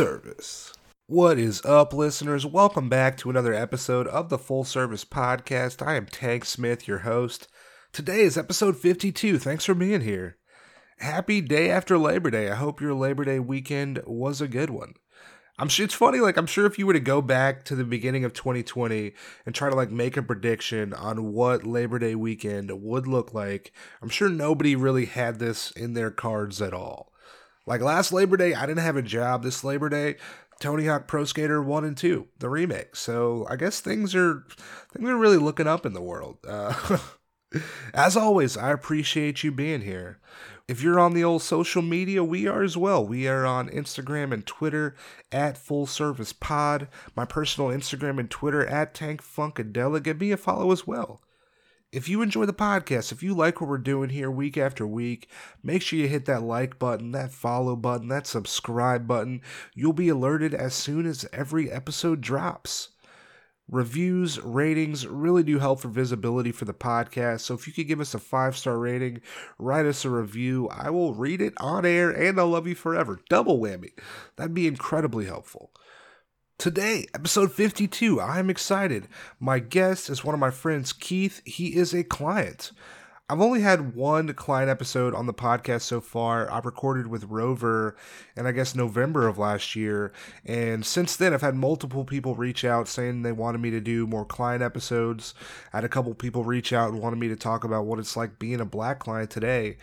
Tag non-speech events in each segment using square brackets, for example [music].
service. What is up, listeners? Welcome back to another episode of the Full Service Podcast. I am Tank Smith, your host. Today is episode 52. Thanks for being here. Happy day after Labor Day. I hope your Labor Day weekend was a good one. I'm sure it's funny, like I'm sure if you were to go back to the beginning of 2020 and try to like make a prediction on what Labor Day weekend would look like, I'm sure nobody really had this in their cards at all. Like last Labor Day, I didn't have a job. This Labor Day, Tony Hawk Pro Skater 1 and 2, the remake. So I guess things are things are really looking up in the world. Uh, [laughs] as always, I appreciate you being here. If you're on the old social media, we are as well. We are on Instagram and Twitter at Full Service Pod. My personal Instagram and Twitter at Tank Funkadelic. Give me a follow as well. If you enjoy the podcast, if you like what we're doing here week after week, make sure you hit that like button, that follow button, that subscribe button. You'll be alerted as soon as every episode drops. Reviews, ratings really do help for visibility for the podcast. So if you could give us a five star rating, write us a review, I will read it on air and I'll love you forever. Double whammy. That'd be incredibly helpful. Today, episode 52, I'm excited. My guest is one of my friends, Keith. He is a client. I've only had one client episode on the podcast so far. I've recorded with Rover in, I guess, November of last year. And since then, I've had multiple people reach out saying they wanted me to do more client episodes. I had a couple people reach out and wanted me to talk about what it's like being a black client today.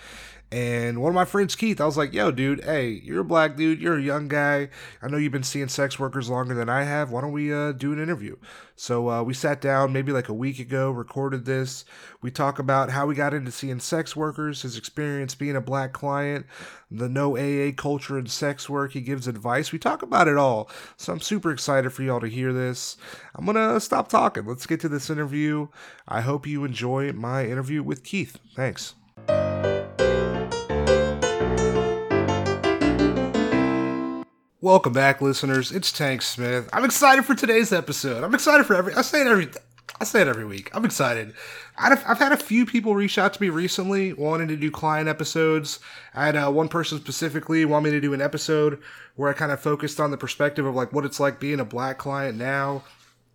And one of my friends, Keith, I was like, yo, dude, hey, you're a black dude. You're a young guy. I know you've been seeing sex workers longer than I have. Why don't we uh, do an interview? So uh, we sat down maybe like a week ago, recorded this. We talk about how we got into seeing sex workers, his experience being a black client, the no AA culture in sex work. He gives advice. We talk about it all. So I'm super excited for y'all to hear this. I'm going to stop talking. Let's get to this interview. I hope you enjoy my interview with Keith. Thanks. Welcome back, listeners. It's Tank Smith. I'm excited for today's episode. I'm excited for every. I say it every. I say it every week. I'm excited. I've, had a few people reach out to me recently wanting to do client episodes. I had uh, one person specifically want me to do an episode where I kind of focused on the perspective of like what it's like being a black client now,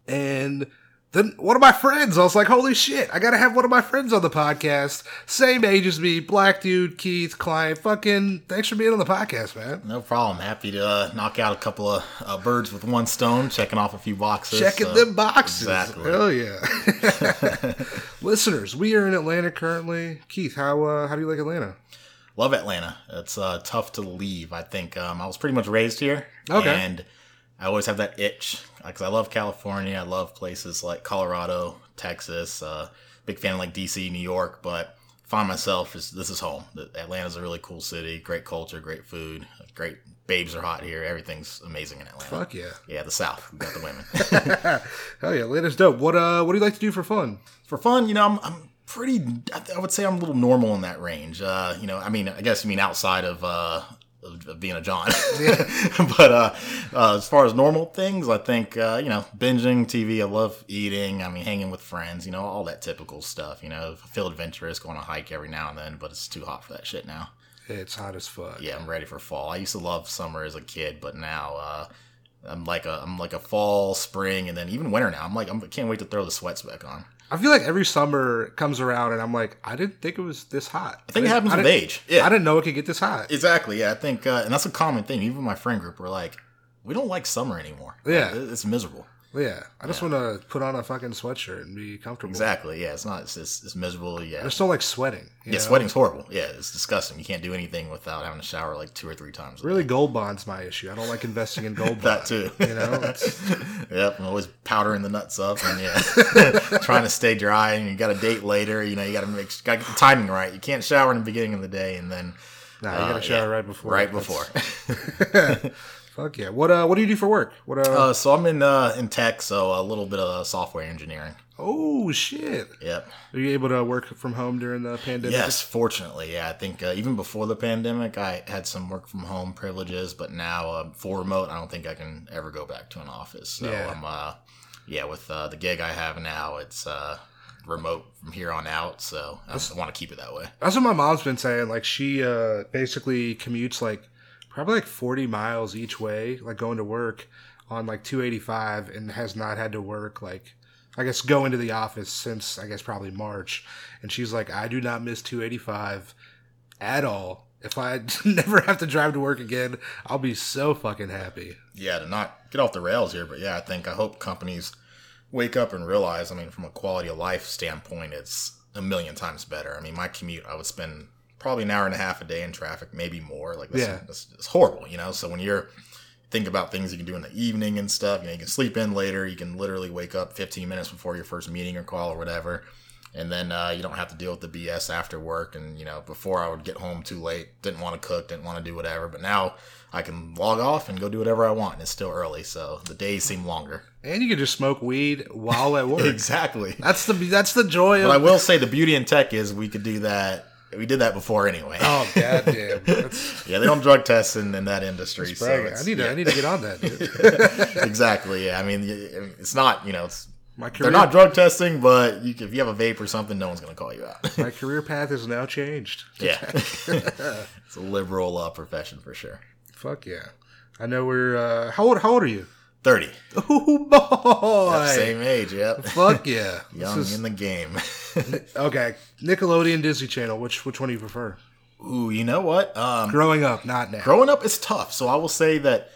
and then one of my friends, I was like, holy shit, I gotta have one of my friends on the podcast. Same age as me, black dude, Keith, client. Fucking thanks for being on the podcast, man. No problem. Happy to uh, knock out a couple of uh, birds with one stone, checking off a few boxes. Checking so- them boxes. Exactly. Hell yeah. [laughs] [laughs] Listeners, we are in Atlanta currently. Keith, how uh, how do you like Atlanta? Love Atlanta. It's uh, tough to leave. I think um, I was pretty much raised here. Okay. And I always have that itch because I love California. I love places like Colorado, Texas. Uh, big fan of like DC, New York, but find myself is this is home. Atlanta's a really cool city. Great culture, great food, great babes are hot here. Everything's amazing in Atlanta. Fuck yeah. Yeah, the South. We got the women. [laughs] Hell yeah, Atlanta's dope. What uh what do you like to do for fun? for fun, you know, I'm, I'm pretty. I I would say I'm a little normal in that range. Uh, you know, I mean, I guess you mean outside of uh, of of being a John. [laughs] but uh, uh, as far as normal things, I think uh, you know, binging TV. I love eating. I mean, hanging with friends. You know, all that typical stuff. You know, I feel adventurous, going on a hike every now and then. But it's too hot for that shit now. It's hot as fuck. Yeah, I'm ready for fall. I used to love summer as a kid, but now. Uh, I'm like a I'm like a fall, spring, and then even winter now. I'm like I'm, I can't wait to throw the sweats back on. I feel like every summer comes around and I'm like, I didn't think it was this hot. I think it happens I with age. Yeah, I didn't know it could get this hot. Exactly. Yeah, I think, uh, and that's a common thing. Even my friend group were like, we don't like summer anymore. Yeah. it- it's miserable. Yeah, I just want to put on a fucking sweatshirt and be comfortable. Exactly. Yeah, it's not. It's it's, it's miserable. Yeah. I just don't like sweating. you Yeah, know? sweating's horrible. Yeah, it's disgusting. You can't do anything without having to shower like two or three times. a Really, day. gold bond's my issue. I don't like investing in gold [laughs] That too. You know, [laughs] yep. I'm always powdering the nuts up and yeah, [laughs] trying to stay dry. And you got a date later. You know, you got to make got to get the timing right. You can't shower in the beginning of the day and then nah, you gotta uh, shower yeah, right before. Right before. Fuck yeah. What uh, what do you do for work? What uh? uh, so I'm in uh, in tech, so a little bit of software engineering. oh shit. Yep. Are you able to work from home during the pandemic? Yes, fortunately, yeah. I think uh, even before the pandemic, I had some work from home privileges, but now uh, full remote, I don't think I can ever go back to an office. So Yeah. I'm, uh, yeah, with uh, the gig I have now, it's uh, remote from here on out. So I just want to keep it that way. That's what my mom's been saying. Like she uh basically commutes like probably like 40 miles each way, like going to work on like 285 and has not had to work like I guess go into the office since I guess probably March. And she's like, I do not miss 285 at all. If I [laughs] never have to drive to work again, I'll be so fucking happy. Yeah, to not get off the rails here, but yeah, I think I hope companies wake up and realize. I mean, from a quality of life standpoint, it's a million times better. I mean, my commute, I would spend probably an hour and a half a day in traffic, maybe more. Like, this, Yeah. this, it's horrible, you know. So when you're think about things you can do in the evening and stuff, you know, you can sleep in later. You can literally wake up 15 minutes before your first meeting or call or whatever. And then uh, you don't have to deal with the BS after work. And, you know, before I would get home too late, didn't want to cook, didn't want to do whatever. But now I can log off and go do whatever I want. And it's still early. So the days seem longer. And you can just smoke weed while at [laughs] work. Exactly. That's the that's the joy But I will say the beauty in tech is we could do that. We did that before anyway. Oh [laughs] goddamn. Yeah, they don't drug test in, in that industry. So I need to yeah. I need to get on that, dude. [laughs] exactly. Yeah, I mean, it's not you know, it's My career they're not drug testing, but you, can- if you have a vape or something, no one's gonna call you out. my [laughs] career path is now changed. yeah, it's a liberal uh, profession for sure. Fuck yeah. I know we're uh how old how old are you? Thirty, Oh [laughs] boy. same age. Yep, Fuck yeah. [laughs] young is, in the game. [laughs] okay. Nickelodeon Disney Channel. Which which one do you prefer? Ooh, you know what? Um, Growing up, not now. growing up is tough. So I will say that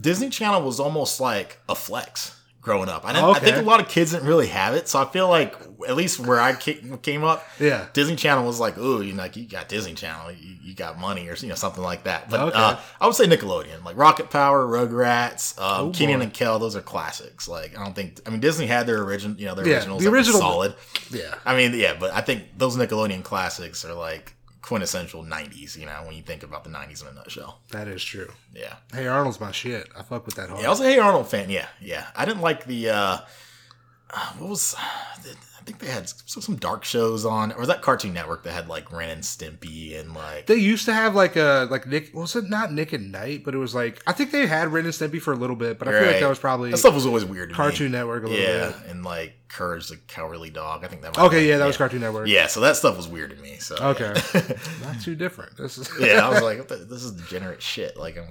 Disney Channel was almost like a flex growing up. I, didn't, I think a lot of kids didn't really have it. So I feel like at least where I came up, Yeah. Disney Channel was like, ooh, you know, like you got Disney Channel, you, you got money, or you know, something like that. But Okay. uh, I would say Nickelodeon, like Rocket Power, Rugrats, um, Oh, Kenan and Kel. Those are classics. Like I don't think, I mean, Disney had their original, you know, their Yeah, originals, the original- solid. Yeah. I mean, yeah, but I think those Nickelodeon classics are like quintessential '90s. You know, when you think about the '90s in a nutshell. That is true. Yeah. Hey Arnold's my shit. I fuck with that hard. Yeah, I was a Hey Arnold fan. Yeah, yeah. I didn't like the uh, uh, what was I think they had some, dark shows on, or was that Cartoon Network that had like Ren and Stimpy and like They used to have like a like Nick was it not Nick at Nite, but it was like I think they had Ren and Stimpy for a little bit, but I feel like that was probably that stuff was always weird. To me. Cartoon Network a little yeah, bit. and like Courage the Cowardly Dog. I think that. Might Okay, have- yeah, that was Cartoon Network. Yeah, so that stuff was weird to me. So Okay. yeah. [laughs] Not too different. This is yeah, I was like, [laughs] the, this is degenerate shit. Like I'm,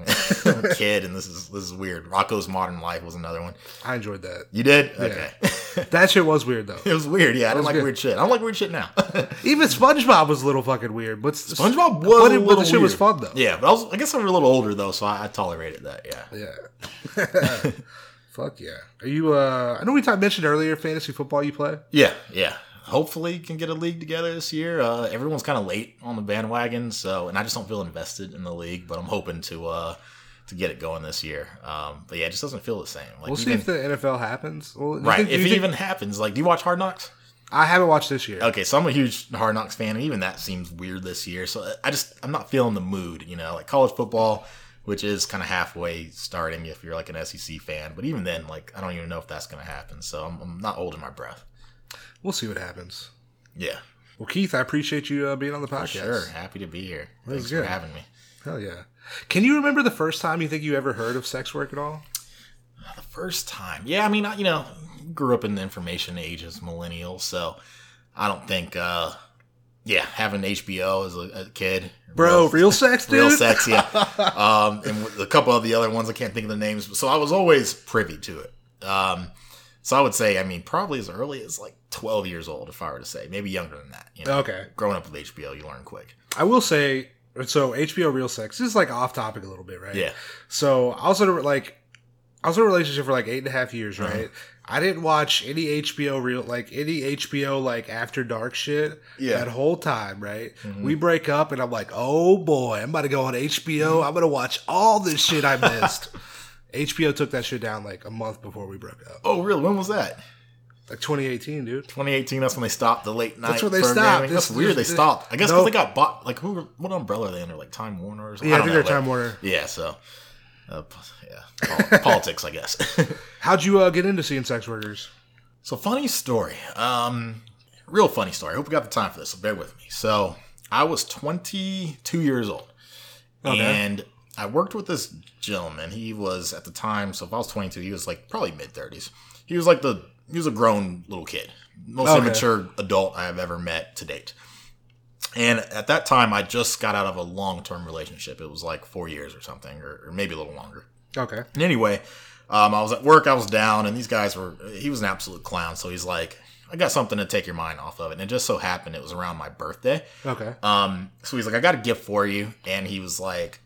[laughs] I'm a kid, and this is this is weird. Rocko's Modern Life was another one. I enjoyed that. You did? Okay. That shit was weird though. it was weird. Yeah, I didn't like good. weird shit. I don't like weird shit now. Even SpongeBob was a little fucking weird, but SpongeBob was but, a it, but the shit was fun though. Yeah, but I was I guess I was a little older though, so I, I tolerated that. Yeah. Yeah. Fuck yeah. Are you uh I know we talked mentioned earlier fantasy football you play? Yeah, yeah. Hopefully can get a league together this year. Uh, everyone's kind of late on the bandwagon, so and I just don't feel invested in the league, but I'm hoping to uh to get it going this year. Um, but yeah, it just doesn't feel the same. Like We'll see even- if the NFL happens. Well, right, think- if it think- even happens. Like, do you watch Hard Knocks? I haven't watched this year. Okay, so I'm a huge Hard Knocks fan, and even that seems weird this year. So I just I'm not feeling the mood, you know, like college football, which is kind of halfway starting if you're like an SEC fan. But even then, like I don't even know if that's going to happen. So I'm, I'm not holding my breath. We'll see what happens. Yeah, Well, Keith, I appreciate you uh, being on the podcast. sure. Happy to be here. Thanks for having me. Hell yeah. Can you remember the first time you think you ever heard of sex work at all? The first time, yeah. I mean, I, you know, grew up in the information age as millennials, so I don't think, uh yeah, having HBO as a, a kid, Bro, real sex, dude? real sex, yeah. [laughs] um, and a couple of the other ones, I can't think of the names. So I was always privy to it. Um, so I would say, I mean, probably as early as like 12 years old, if I were to say, maybe younger than that. You know, Okay. growing up with HBO, you learn quick. I will say, so HBO Real Sex this is like off topic a little bit, right? Yeah, So I was in a, like, I was in a relationship for like eight and a half years, Uh-huh. right? I didn't watch any HBO real like any HBO like after dark shit Yeah. that whole time, right? We break up and I'm like, oh boy, I'm about to go on HBO. I'm gonna watch all this shit I missed. [laughs] HBO took that shit down like a month before we broke up, Oh, really? When was that? like 2018, dude. 2018. That's when they stopped the late night. That's when they stopped. That's This- weird. They stopped. I guess no. because they got bought. Like who? What umbrella are they under? Like Time Warner or something? Yeah, I, don't think know, they're Time Warner. Yeah. So, uh, yeah, [laughs] politics, I guess. [laughs] How'd you uh, get into seeing sex workers? So funny story. Um, real funny story. I hope we got the time for this. So bear with me. So I was 22 years old, Okay. and I worked with this gentleman. He was at the time. So if I was 22, he was like probably mid 30s. He was like the he was a grown little kid, most Okay. immature adult I have ever met to date. And at that time, I just got out of a long term relationship. It was like four years or something, or, or maybe a little longer. Okay. And anyway, um, I was at work, I was down, and these guys were, he was an absolute clown. So he's like, I got something to take your mind off of it. And it just so happened it was around my birthday. Okay. Um, so he's like, I got a gift for you. And he was like,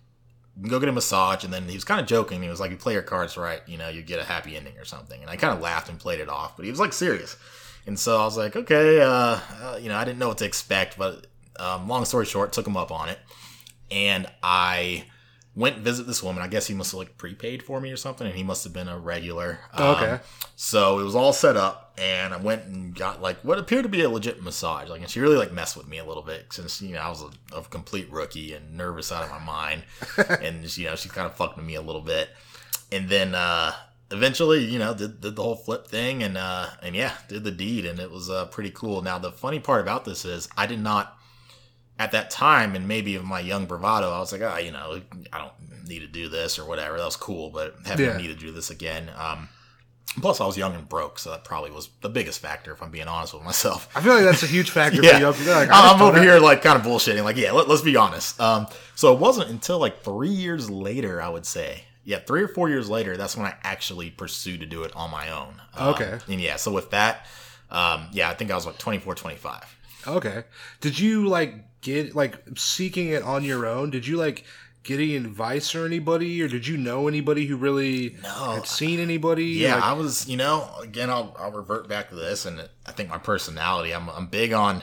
go get a massage. And then he was kind of joking. He was like, you play your cards right, you know, you get a happy ending or something. And I kind of laughed and played it off, but he was like serious. And so I was like, okay, uh, uh, you know, I didn't know what to expect, but um, long story short, took him up on it. And I went visit this woman. I guess he must have like prepaid for me or something, and he must have been a regular. Um, Okay. So it was all set up, and I went and got like what appeared to be a legit massage. Like, and she really like messed with me a little bit since you know I was a, a complete rookie and nervous out of my mind, [laughs] and you know she kind of fucked with me a little bit, and then uh eventually you know did, did the whole flip thing and uh and yeah did the deed and it was uh pretty cool now the funny part about this is i did not at that time and maybe of my young bravado i was like ah you know i don't need to do this or whatever that was cool but haven't Yeah. need to do this again um plus i was young and broke so that probably was the biggest factor if i'm being honest with myself I feel like that's a huge [laughs] factor yeah. Like, I'm over here like kind of bullshitting. Like, yeah, let, us be honest. Um, so it wasn't until like three years later, I would say. Yeah, three or four years later, that's when I actually pursued to do it on my own. Um, Okay. And yeah, so with that, um, yeah, I think I was like 24, 25. Okay. Did you like get like seeking it on your own? Did you like get any advice or anybody, or did you know anybody who really No. had seen anybody? Yeah, Like- I was, you know, again, I'll, I'll revert back to this, and I think my personality, I'm, I'm big on,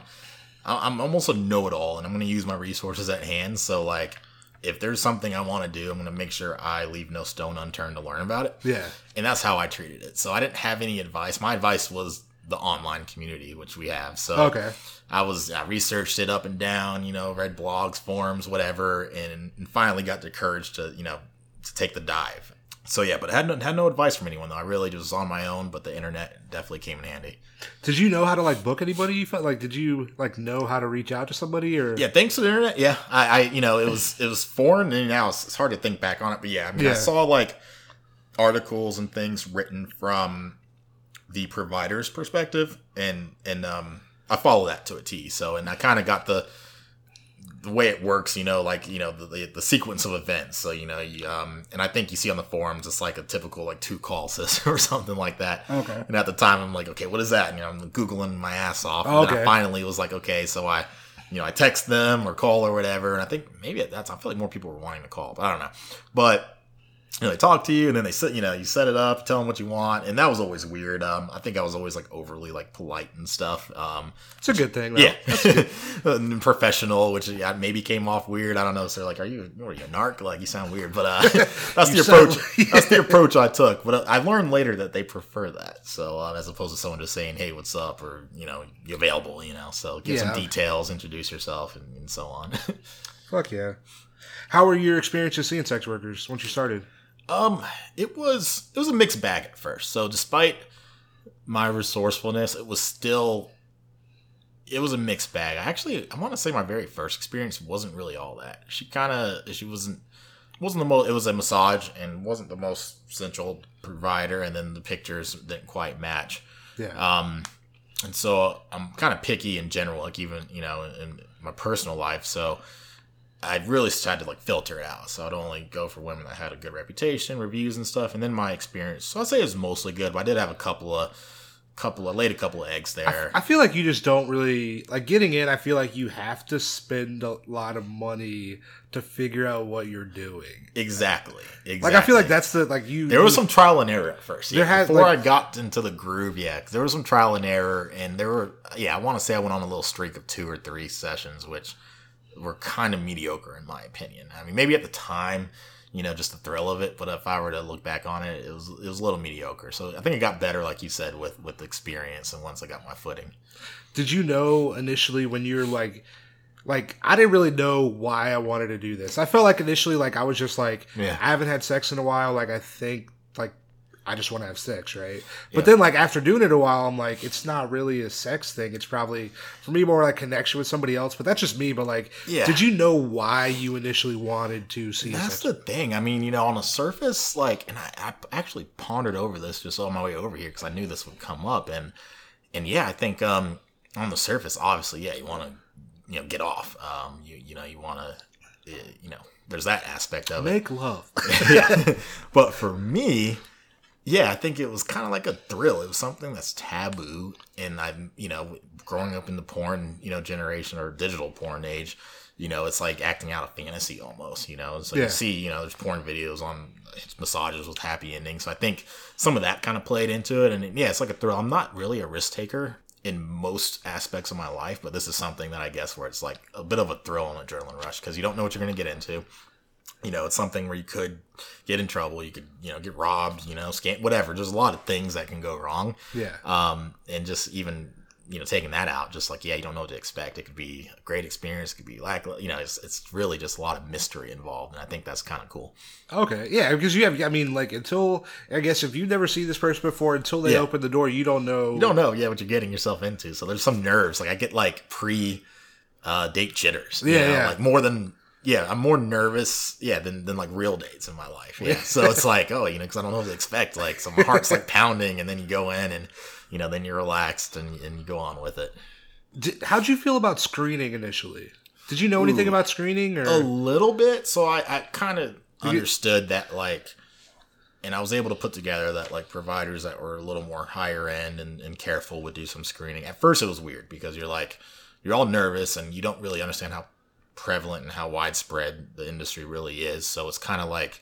I'm almost a know-it-all, and I'm going to use my resources at hand. So, like, if there's something I want to do, I'm going to make sure I leave no stone unturned to learn about it. yeah. and that's how I treated it. So I didn't have any advice. My advice was the online community, which we have. So Okay. I was I researched it up and down, you know, read blogs, forums, whatever, and, and finally got the courage to you know to take the dive. So yeah, but I had no, had no advice from anyone though. I really just was on my own, but the internet definitely came in handy. Did you know how to like book anybody? You felt like did you like know how to reach out to somebody or Yeah, thanks to the internet. Yeah, I, I you know it was [laughs] it was foreign and now it's, it's hard to think back on it. But yeah, I mean I saw like articles and things written from the provider's perspective, and and um I follow that to a T. So and I kind of got the the way it works, you know, like you know the, the, the sequence of events. So you know, you, um, and I think you see on the forums, it's like a typical like two call [laughs] system or something like that. Okay. And at the time, I'm like, okay, what is that? And you know, I'm googling my ass off. Oh, And then I finally was like, okay, so I, you know, I text them or call or whatever. And I think maybe at that time, I feel like more people were wanting to call, but I don't know. But you know, they talk to you and then they set, you know, you set it up, tell them what you want, and that was always weird. Um, I think I was always like overly like polite and stuff. Um, it's a good thing though. yeah, [laughs] [laughs] And professional, which yeah, maybe came off weird. I don't know. So they're like, "Are you, are you a narc? Like you sound weird." But uh, [laughs] that's the sound- approach. That's the approach I took. But uh, I learned later that they prefer that. So uh, as opposed to someone just saying, "Hey, what's up?" or you know, "You available?" You know, so give some details, introduce yourself, and, and so on. Fuck yeah. How were your experiences seeing sex workers once you started? Um, it was it was a mixed bag at first. So despite my resourcefulness, it was still it was a mixed bag. I actually I want to say my very first experience wasn't really all that. She kind of she wasn't wasn't the most. It was a massage and wasn't the most central provider, and then the pictures didn't quite match. Yeah. Um, and so I'm kind of picky in general, like even you know in my personal life. So I really tried to like filter it out. So I'd only go for women that had a good reputation, reviews and stuff. And then my experience, so I'd say it was mostly good, but I did have a couple of couple of laid a couple of eggs there. I feel like you just don't really like getting in. I feel like you have to spend a lot of money to figure out what you're doing. exactly. Exactly. Like I feel like that's the like you. There was some trial and error at first. Yeah, There had, before like- I got into the groove, yeah, 'cause there was some trial and error, and there were, yeah, I want to say I went on a little streak of two or three sessions, which were kind of mediocre in my opinion. I mean, maybe at the time, you know, just the thrill of it, but if I were to look back on it, it was it was a little mediocre. So I think it got better, like you said, with with experience and once I got my footing. Did you know initially when you're like, like I didn't really know why I wanted to do this. I felt like initially like I was just like, Yeah. I haven't had sex in a while. Like I think like I just want to have sex, right? But Yeah. then like after doing it a while, I'm like, it's not really a sex thing. It's probably for me more like connection with somebody else. But that's just me. But like, Yeah. did you know why you initially wanted to see? That's the thing. I mean, you know, on the surface, like, and I, I actually pondered over this just on my way over here because I knew this would come up, and and yeah, I think um on the surface, obviously, yeah, you want to you know get off. Um, you you know you want to you know there's that aspect of it. Make love. [laughs] yeah. But for me, yeah, I think it was kind of like a thrill. It was something that's taboo, and I'm, you know, growing up in the porn, you know, generation or digital porn age, you know, it's like acting out a fantasy almost. You know, so Yeah. you see, you know, there's porn videos on massages with happy endings. So I think some of that kind of played into it, and it- yeah, it's like a thrill. I'm not really a risk taker in most aspects of my life, but this is something that I guess where it's like a bit of a thrill and adrenaline rush because you don't know what you're going to get into you know, it's something where you could get in trouble. You could, you know, get robbed, you know, scam, whatever. There's a lot of things that can go wrong. Yeah. Um, and just even, you know, taking that out, just like, yeah, you don't know what to expect. It could be a great experience. It could be like, you know, it's, it's really just a lot of mystery involved. And I think that's kind of cool. Okay, yeah, because you have, I mean, like until I guess if you've never seen this person before, until they Yeah. open the door, you don't know. You don't know, yeah, what you're getting yourself into. So there's some nerves. Like I get like pre uh, date jitters. you know, yeah. Like more than, yeah, I'm more nervous, yeah, than, than like real dates in my life. Yeah. So it's like, oh, you know, because I don't know what to expect. Like, so my heart's like pounding, and then you go in and, you know, then you're relaxed and, and you go on with it. Did, how'd you feel about screening initially? Did you know anything about screening or? A little bit. So I, I kind of you- understood that, like, and I was able to put together that, like, providers that were a little more higher end and, and careful would do some screening. At first, it was weird because you're like, you're all nervous and you don't really understand how prevalent and how widespread the industry really is. So it's kind of like,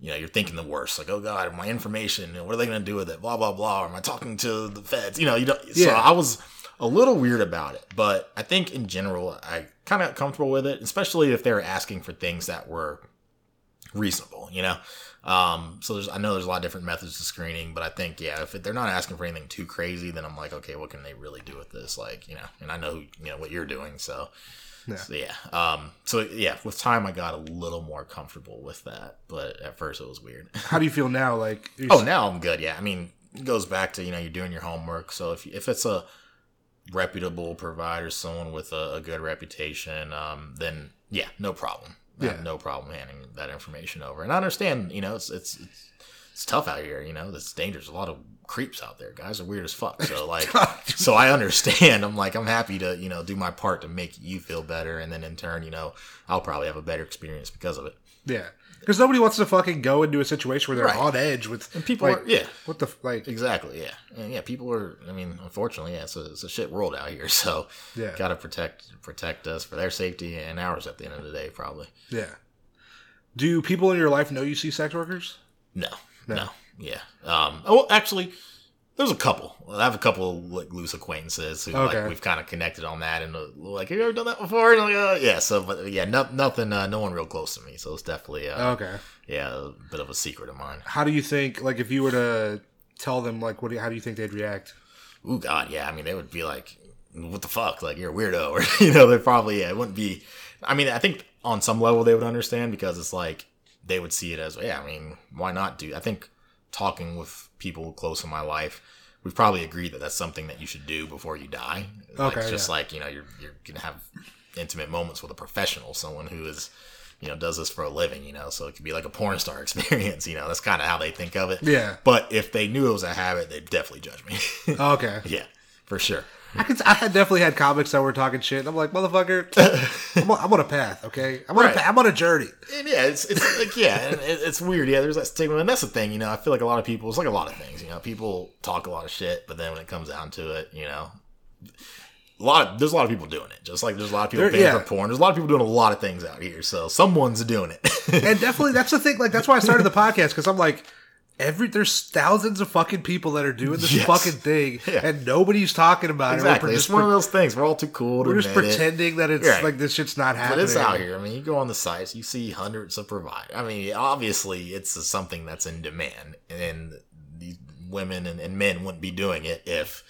you know, you're thinking the worst, like, oh god, my information, what are they going to do with it? Blah blah blah. Or am I talking to the feds? You know, you don't. So Yeah. I was a little weird about it, but I think in general, I kind of got comfortable with it, especially if they were asking for things that were reasonable. You know, um, so there's I know there's a lot of different methods to screening, but I think yeah, if they're not asking for anything too crazy, then I'm like, okay, what can they really do with this? Like, you know, and I know you know what you're doing, so. Yeah. So yeah, um, so yeah, with time I got a little more comfortable with that, but at first it was weird. [laughs] how do you feel now? Like, Oh, now I'm good. Yeah, I mean, it goes back to you know you're doing your homework. So if if it's a reputable provider, someone with a, a good reputation, um, then yeah, no problem. I have Yeah. no problem handing that information over. And I understand, you know, it's it's it's, it's tough out here. You know, it's dangerous. A lot of creeps out there. Guys are weird as fuck. So [laughs] like, so I understand. I'm like, I'm happy to you know do my part to make you feel better, and then in turn, you know, I'll probably have a better experience because of it. yeah, because nobody wants to fucking go into a situation where they're Right. on edge with And people like, are yeah. What the like? Exactly. Yeah. And yeah, people are. I mean, unfortunately, yeah, it's a, it's a shit world out here. [laughs] So Yeah. got to protect protect us for their safety and ours at the end of the day, probably. Yeah. Do people in your life know you see sex workers? No. No. No. Yeah. Um. Oh, actually, there's a couple. I have a couple like loose acquaintances who Okay. like we've kind of connected on that and uh, like, have you ever done that before? And like, uh, yeah. So, but yeah, no, nothing. Uh, no one real close to me. So it's definitely uh, Okay. yeah, a bit of a secret of mine. How do you think? Like, if you were to tell them, like, what? Do you, how do you think they'd react? Oh God, yeah. I mean, they would be like, "What the fuck? Like, you're a weirdo," or [laughs] you know, they probably yeah, it wouldn't be. I mean, I think on some level they would understand because it's like they would see it as, yeah. I mean, why not do? I think talking with people close in my life, we've probably agreed that that's something that you should do before you die. Like, Okay, just yeah. like you know, you're you're gonna have intimate moments with a professional, someone who is. You know, does this for a living. You know, so it could be like a porn star [laughs] experience. You know, that's kind of how they think of it. Yeah. But if they knew it was a habit, they'd definitely judge me. [laughs] Okay. Yeah, for sure. I could. I had definitely had comics that were talking shit. And I'm like, motherfucker, I'm, on, I'm on a path. Okay, I'm on Right. a. I'm on a journey. And yeah, it's, it's like yeah, and it, it's weird. Yeah, there's that stigma, and that's the thing. You know, I feel like a lot of people. It's like a lot of things. You know, people talk a lot of shit, but then when it comes down to it, you know, a lot of there's a lot of people doing it. Just like there's a lot of people There- paying yeah. for porn. There's a lot of people doing a lot of things out here. So someone's doing it. And definitely, that's the thing. Like, that's why I started the [laughs] podcast because I'm like, every there's thousands of fucking people that are doing this Yes. fucking thing, [laughs] Yeah. and nobody's talking about exactly. it. We're It's just, one of those things. We're all too cool to we're just admit it. pretending that it's Right. like this shit's not But happening. it's out here. I mean, you go on the sites, you see hundreds of providers. I mean, obviously, it's something that's in demand, and these women and, and men wouldn't be doing it if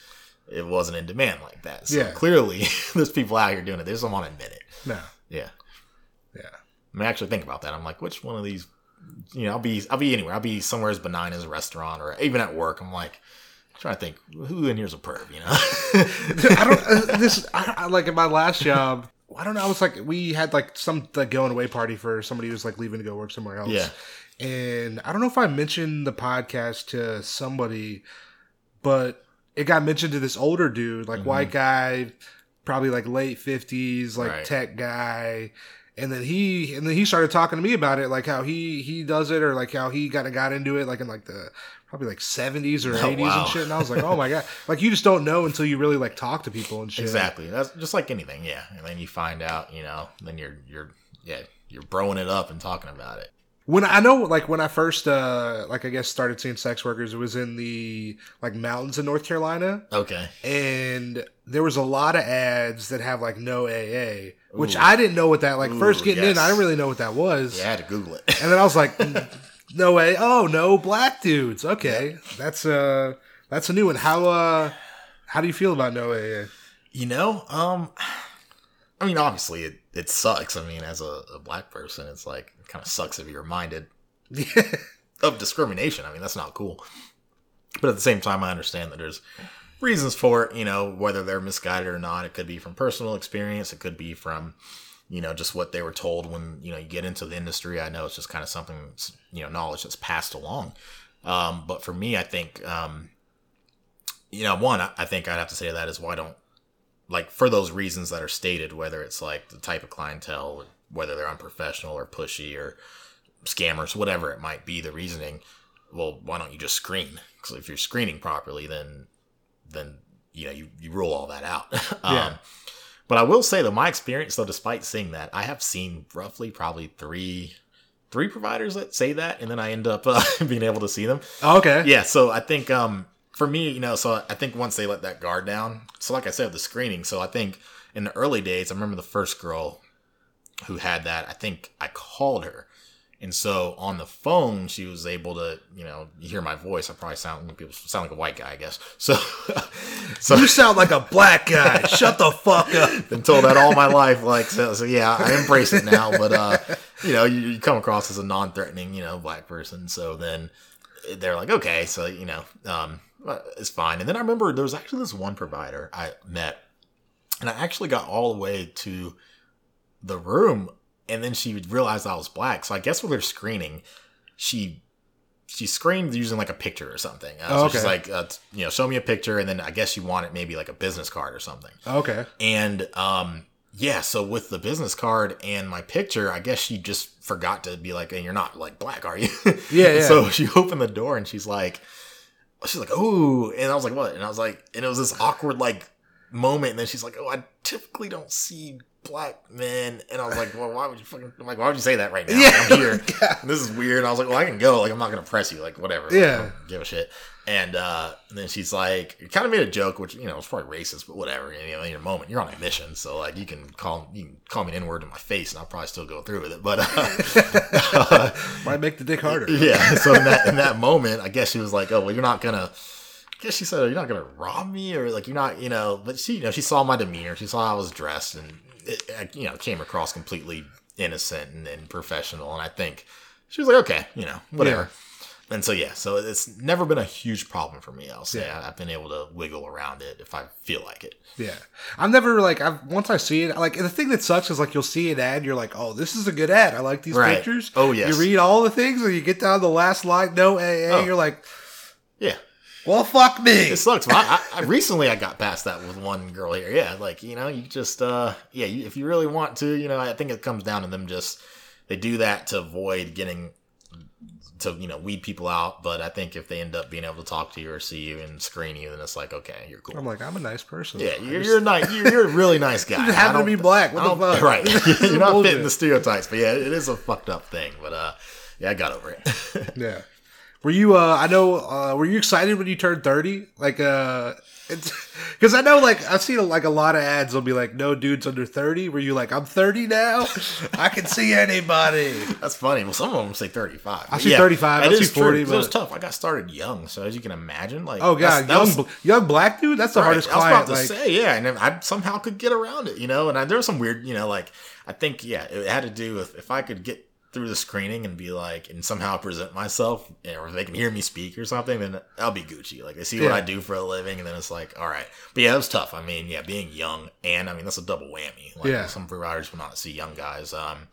it wasn't in demand like that. So Yeah. clearly, [laughs] there's people out here doing it. They just don't want to admit it. No. Yeah. Yeah. I mean, actually think about that. I'm like, which one of these? You know, I'll be I'll be anywhere. I'll be somewhere as benign as a restaurant or even at work. I'm like. Trying to think who in here's a perv, you know? I don't. [laughs] Uh, this I, I, like in my last job. I don't know. I was like, we had like some like going away party for somebody who was like leaving to go work somewhere else. Yeah. And I don't know if I mentioned the podcast to somebody, but it got mentioned to this older dude, like white guy, probably like late fifties, like Right. tech guy. And then he and then he started talking to me about it, like how he he does it, or like how he kind of got into it, like in like the probably like seventies or [laughs] Oh, eighties wow. and shit. And I was like, oh my god, [laughs] like you just don't know until you really like talk to people and shit. Exactly. That's just like anything, yeah. And then you find out, you know, then you're you're yeah, you're broing it up and talking about it. When I know, like when I first, uh like I guess started seeing sex workers, it was in the like mountains in North Carolina. Okay. and there was a lot of ads that have like no AA, which Ooh. I didn't know what that like. first Ooh, getting in. I didn't really know what that was, Yeah, I had to Google it. and then I was like, [laughs] "Mm, no way, oh no, black dudes. Okay, that's uh that's a new one. How uh how do you feel about no AA? You know, um, [sighs] I mean, obviously it, it sucks. I mean, as a, a black person, it's like kind of sucks if you're reminded [laughs] of discrimination. I mean, that's not cool. But at the same time, I understand that there's reasons for it. You know, whether they're misguided or not. It could be from personal experience. It could be from, you know, just what they were told when you know you get into the industry. I know it's just kind of something, you know, knowledge that's passed along. Um, but for me, I think, um, you know, one, I, think I'd have to say to that is why don't like for those reasons that are stated, whether it's like the type of clientele, whether they're unprofessional or pushy or scammers, whatever it might be, the reasoning. Well, why don't you just screen? Because if you're screening properly, then then you know you, you rule all that out. [laughs] Yeah. um, but I will say that my experience, though, despite seeing that, I have seen roughly probably three three providers that say that, and then I end up [laughs] uh, being able to see them. Oh, okay, Yeah, so I think um for me, you know, so I think once they let that guard down, so like I said, the screening. So I think in the early days, I remember the first girl who had that. I think I called her, and so on the phone, she was able to, you know, you hear my voice. I probably sound people sound like a white guy, I guess. [laughs] So, so you sound like a black guy. [laughs] Shut the fuck up. been told that all my life. Like, so, so yeah, I embrace it now. But, uh, you know, you, you come across as a non threatening, you know, black person. So then they're like, okay, so, you know, um, it's fine. And then I remember there was actually this one provider I met, and I actually got all the way to the room. And then she realized I was black. So I guess with her screening, she she screened using like a picture or something. Uh, Oh, so she's like, uh, you know, show me a picture, and then I guess she wanted maybe like a business card or something. Okay, And um yeah, so with the business card and my picture, I guess she just forgot to be like, hey, you're not like black, are you? [laughs] Yeah, yeah. So she opened the door and she's like she's like, "Ooh." And I was like, "What?" And I was like, and it was this awkward like moment and then she's like, "Oh, I typically don't see black men." And I was like, "Well, why would you fucking I'm like, why would you say that right now? Yeah. I'm here. [laughs] This is weird." And I was like, "Well, I can go. Like I'm not going to press you. Like whatever. Like, Yeah. Don't give a shit." And uh, and then she's like, kind of made a joke, which you know it's probably racist, but whatever. You know, in your moment, you're on a mission, so like you can call you can call me an N word in my face, and I'll probably still go through with it. But uh, [laughs] might make the dick harder. [laughs] yeah, so in that in that moment, I guess she was like, "Oh, well, you're not gonna." I guess she said, "You're not gonna rob me," or like, "You're not," you know. But she, you know, she saw my demeanor, she saw how I was dressed, and it, you know, came across completely innocent and, and professional. And I think she was like, "Okay, you know, whatever." And so yeah, so it's never been a huge problem for me. I'll say Yeah. I, I've been able to wiggle around it if I feel like it. Yeah, I've never like I've once I see it like the thing that sucks is like you'll see an ad, you're like, oh, this is a good ad. I like these Right. pictures. Oh, yes. You read all the things, and you get down to the last line, no AA. Oh. You're like, Yeah, well, fuck me. it sucks. But I, I, I recently I got past that with one girl here. Yeah, like you know, you just uh, yeah, you, if you really want to, you know, I think it comes down to them just they do that to avoid getting to you know weed people out. But I think if they end up being able to talk to you or see you and screen you, then it's like okay, you're cool. I'm like, I'm a nice person. yeah, you're, just- you're nice. You're, you're a really nice [laughs] guy. You happen to be black. What the fuck? Right, [laughs] [laughs] you're not fitting the stereotypes. But yeah, it is a fucked up thing. But uh, yeah, I got over it. Yeah. Were you? uh I know. uh Were you excited when you turned thirty? Like, uh because [laughs] I know, like, I've seen like a lot of ads. will be like, "No dudes under 30. Were you like, "I'm 30 now. I can see anybody." That's funny. Well, some of them say 35. I But see 35, that I see 40, 'cause It was tough. I got started young, so as you can imagine, like Oh god, young was- young black dude. That's the right, hardest I was client. about to say, yeah, and I somehow could get around it, you know. And I, there was some weird, you know, like I think, yeah, it had to do with if I could get through the screening and be like, and somehow present myself, or if they can hear me speak or something, then I'll be Gucci. Like they see what I do for a living, and then it's like, all right. But yeah, it was tough. I mean, yeah, being young, and I mean that's a double whammy. Like Yeah. some providers will not see young guys. Um,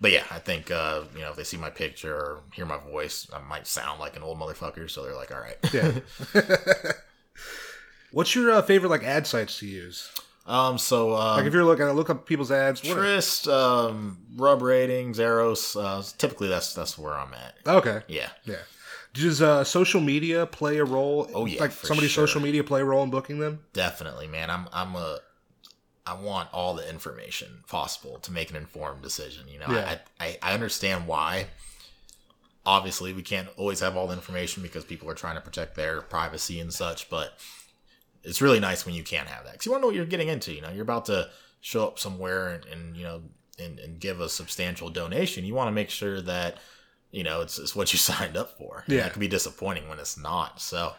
but yeah, I think uh, you know if they see my picture or hear my voice, I might sound like an old motherfucker. So they're like, all right. yeah. [laughs] [laughs] What's your uh, favorite like ad sites to use? Um, so um, Like if you're looking, look up people's ads. Tryst, um, Rub Ratings, Eros. Uh, typically, that's that's where I'm at. Okay, Yeah. yeah. Does uh, social media play a role? Oh, yeah, like somebody's sure. social media play a role in booking them. Definitely, man. I'm I'm a I want all the information possible to make an informed decision. You know, Yeah. I, I I understand why. Obviously, we can't always have all the information because people are trying to protect their privacy and such. But it's really nice when you can have that because you want to know what you're getting into. You know, you're about to show up somewhere and, and you know and, and give a substantial donation. You want to make sure that you know it's, it's what you [laughs] signed up for. And Yeah. that can be disappointing when it's not. So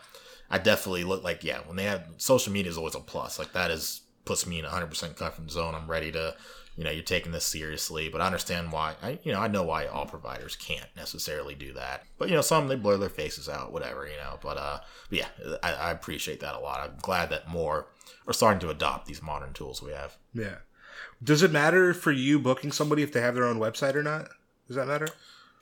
I definitely look like yeah when they have social media is always a plus. Like that is puts me in a hundred percent comfort zone. I'm ready to you know you're taking this seriously, but I understand why. I you know I know why all providers can't necessarily do that. But you know some they blur their faces out, whatever you know. But uh but yeah, I, I appreciate that a lot. I'm glad that more are starting to adopt these modern tools we have. Yeah. Does it matter for you booking somebody if they have their own website or not? Does that matter?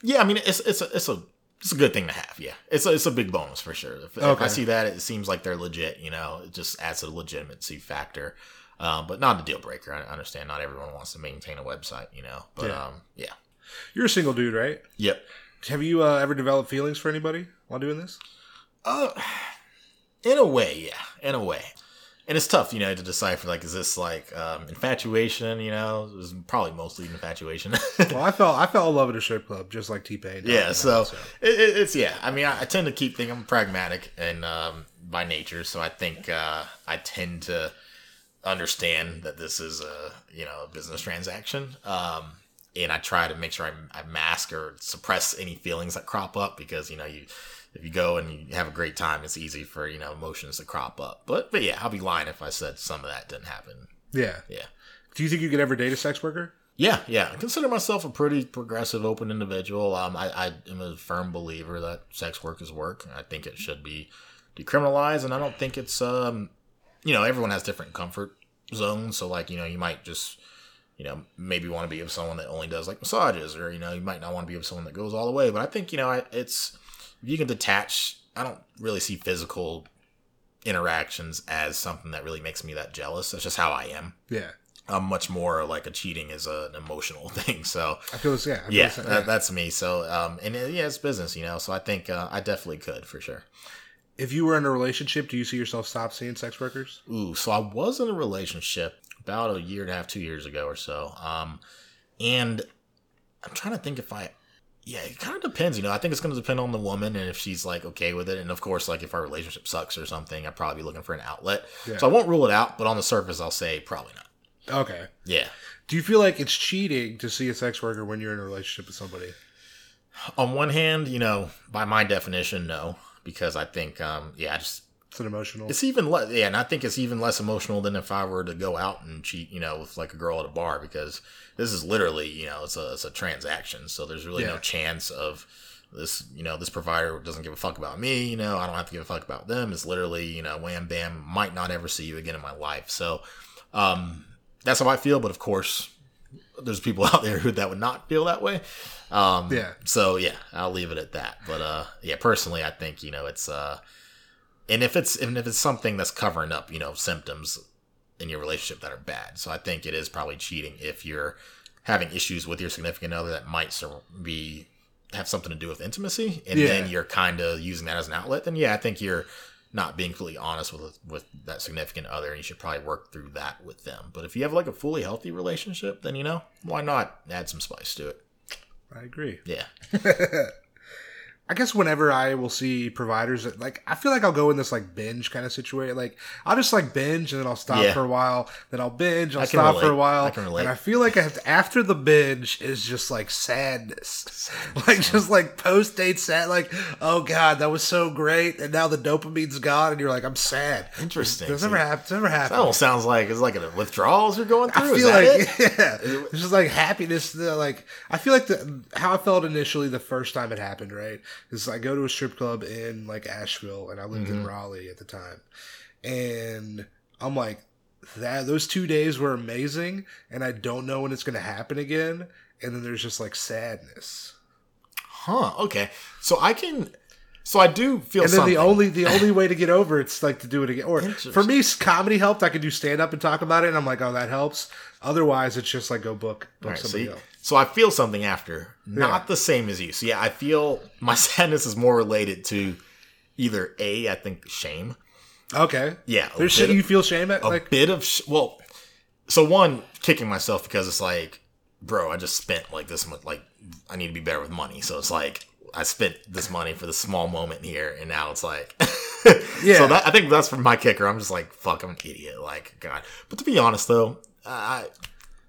Yeah, I mean it's it's a, it's a it's a good thing to have. Yeah, it's a, it's a big bonus for sure. If, if I see that, it seems like they're legit. You know, it just adds a legitimacy factor. Um, but not a deal breaker. I understand not everyone wants to maintain a website. You know, but Yeah. um, yeah, You're a single dude, right? yep. Have you uh, ever developed feelings for anybody while doing this? Uh, in a way, yeah, in a way. And it's tough, you know, to decipher. Like, is this like um, infatuation? You know, it was probably mostly infatuation. [laughs] Well, I felt I fell in love at a strip club, just like T Pain. yeah so, It, it, it's yeah i mean I, I tend to keep thinking i'm pragmatic and um, by nature so i think uh, i tend to understand that this is a you know a business transaction um, and i try to make sure I, I mask or suppress any feelings that crop up because you know you if you go and you have a great time it's easy for you know emotions to crop up but but yeah i'll be lying if i said some of that didn't happen yeah. yeah Do you think you could ever date a sex worker? yeah, yeah. I consider myself a pretty progressive, open individual. Um, I, I am a firm believer that sex work is work. I think it should be decriminalized, and I don't think it's um, you know, everyone has different comfort zones. So like, you know, you might just, you know, maybe want to be with someone that only does like massages, or you know, you might not want to be with someone that goes all the way. But I think you know, it's if you can detach. I don't really see physical interactions as something that really makes me that jealous. That's just how I am. Yeah. I'm much more like a cheating is an emotional [laughs] thing. So I feel. Yeah. I feel yeah, that, that's me. So um, and uh, yeah, it's business, you know. So I think uh, I definitely could for sure. If you were in a relationship, do you see yourself stop seeing sex workers? Ooh, so I was in a relationship about a year and a half, two years ago or so. Um, and I'm trying to think if I, yeah, it kind of depends. You know, I think it's going to depend on the woman and if she's like okay with it. And of course, like if our relationship sucks or something, I'd probably be looking for an outlet. Yeah. So I won't rule it out, but on the surface, I'll say probably not. Okay. Yeah. Do you feel like it's cheating to see a sex worker when you're in a relationship with somebody? On one hand, you know, by my definition, no, because I think, um, yeah, I just It's an emotional. It's even less, yeah, and I think it's even less emotional than if I were to go out and cheat, you know, with like a girl at a bar because this is literally, you know, it's a it's a transaction, so there's really Yeah. no chance of this, you know, this provider doesn't give a fuck about me, you know, I don't have to give a fuck about them. It's literally, you know, wham bam, might not ever see you again in my life. So, um, that's how I feel, but of course, there's people [laughs] out there who that would not feel that way. Um, Yeah. So yeah, I'll leave it at that. But uh, yeah, personally, I think you know it's uh, and if it's and if it's something that's covering up, you know, symptoms in your relationship that are bad. So I think it is probably cheating if you're having issues with your significant other that might be have something to do with intimacy, and Yeah. then you're kind of using that as an outlet. Then yeah, I think you're not being fully honest with with that significant other, and you should probably work through that with them. But if you have like a fully healthy relationship, then you know why not add some spice to it. I agree. Yeah, [laughs] I guess whenever I will see providers that like I feel like I'll go in this like binge kind of situation. Like I'll just like binge and then I'll stop Yeah. for a while. Then I'll binge. I'll stop for a while. I can relate. And I feel like I have to, after the binge is just like sadness, [laughs] like just like post date sad. Like oh god, that was so great, and now the dopamine's gone, and you're like I'm sad. interesting. Does See, ever happen? Does ever That almost sounds like it's like a withdrawals you're going through. I feel like it? [laughs] yeah, it's just like happiness. The, like I feel like the how I felt initially the first time it happened. Right, is I go to a strip club in like Asheville, and I lived Mm-hmm. in Raleigh at the time, and I'm like that. Those two days were amazing, and I don't know when it's gonna happen again. And then there's just like sadness. Huh. Okay. So I can. So I do feel And then something. the only the [laughs] only way to get over it's like to do it again. Or for me, comedy helped. I could do stand up and talk about it, and I'm like, oh, that helps. Otherwise, it's just like go book book Right, somebody see? else. So I feel something after. Not Yeah. the same as you. So yeah, I feel my [laughs] sadness is more related to either A, I think shame. Okay. Yeah. There's shit of- you feel shame at, a like bit of sh- well so one kicking myself because it's like bro i just spent like this much like i need to be better with money so it's like i spent this money for the small moment here and now it's like [laughs] Yeah. so that, i think that's for my kicker i'm just like fuck i'm an idiot like god but to be honest though i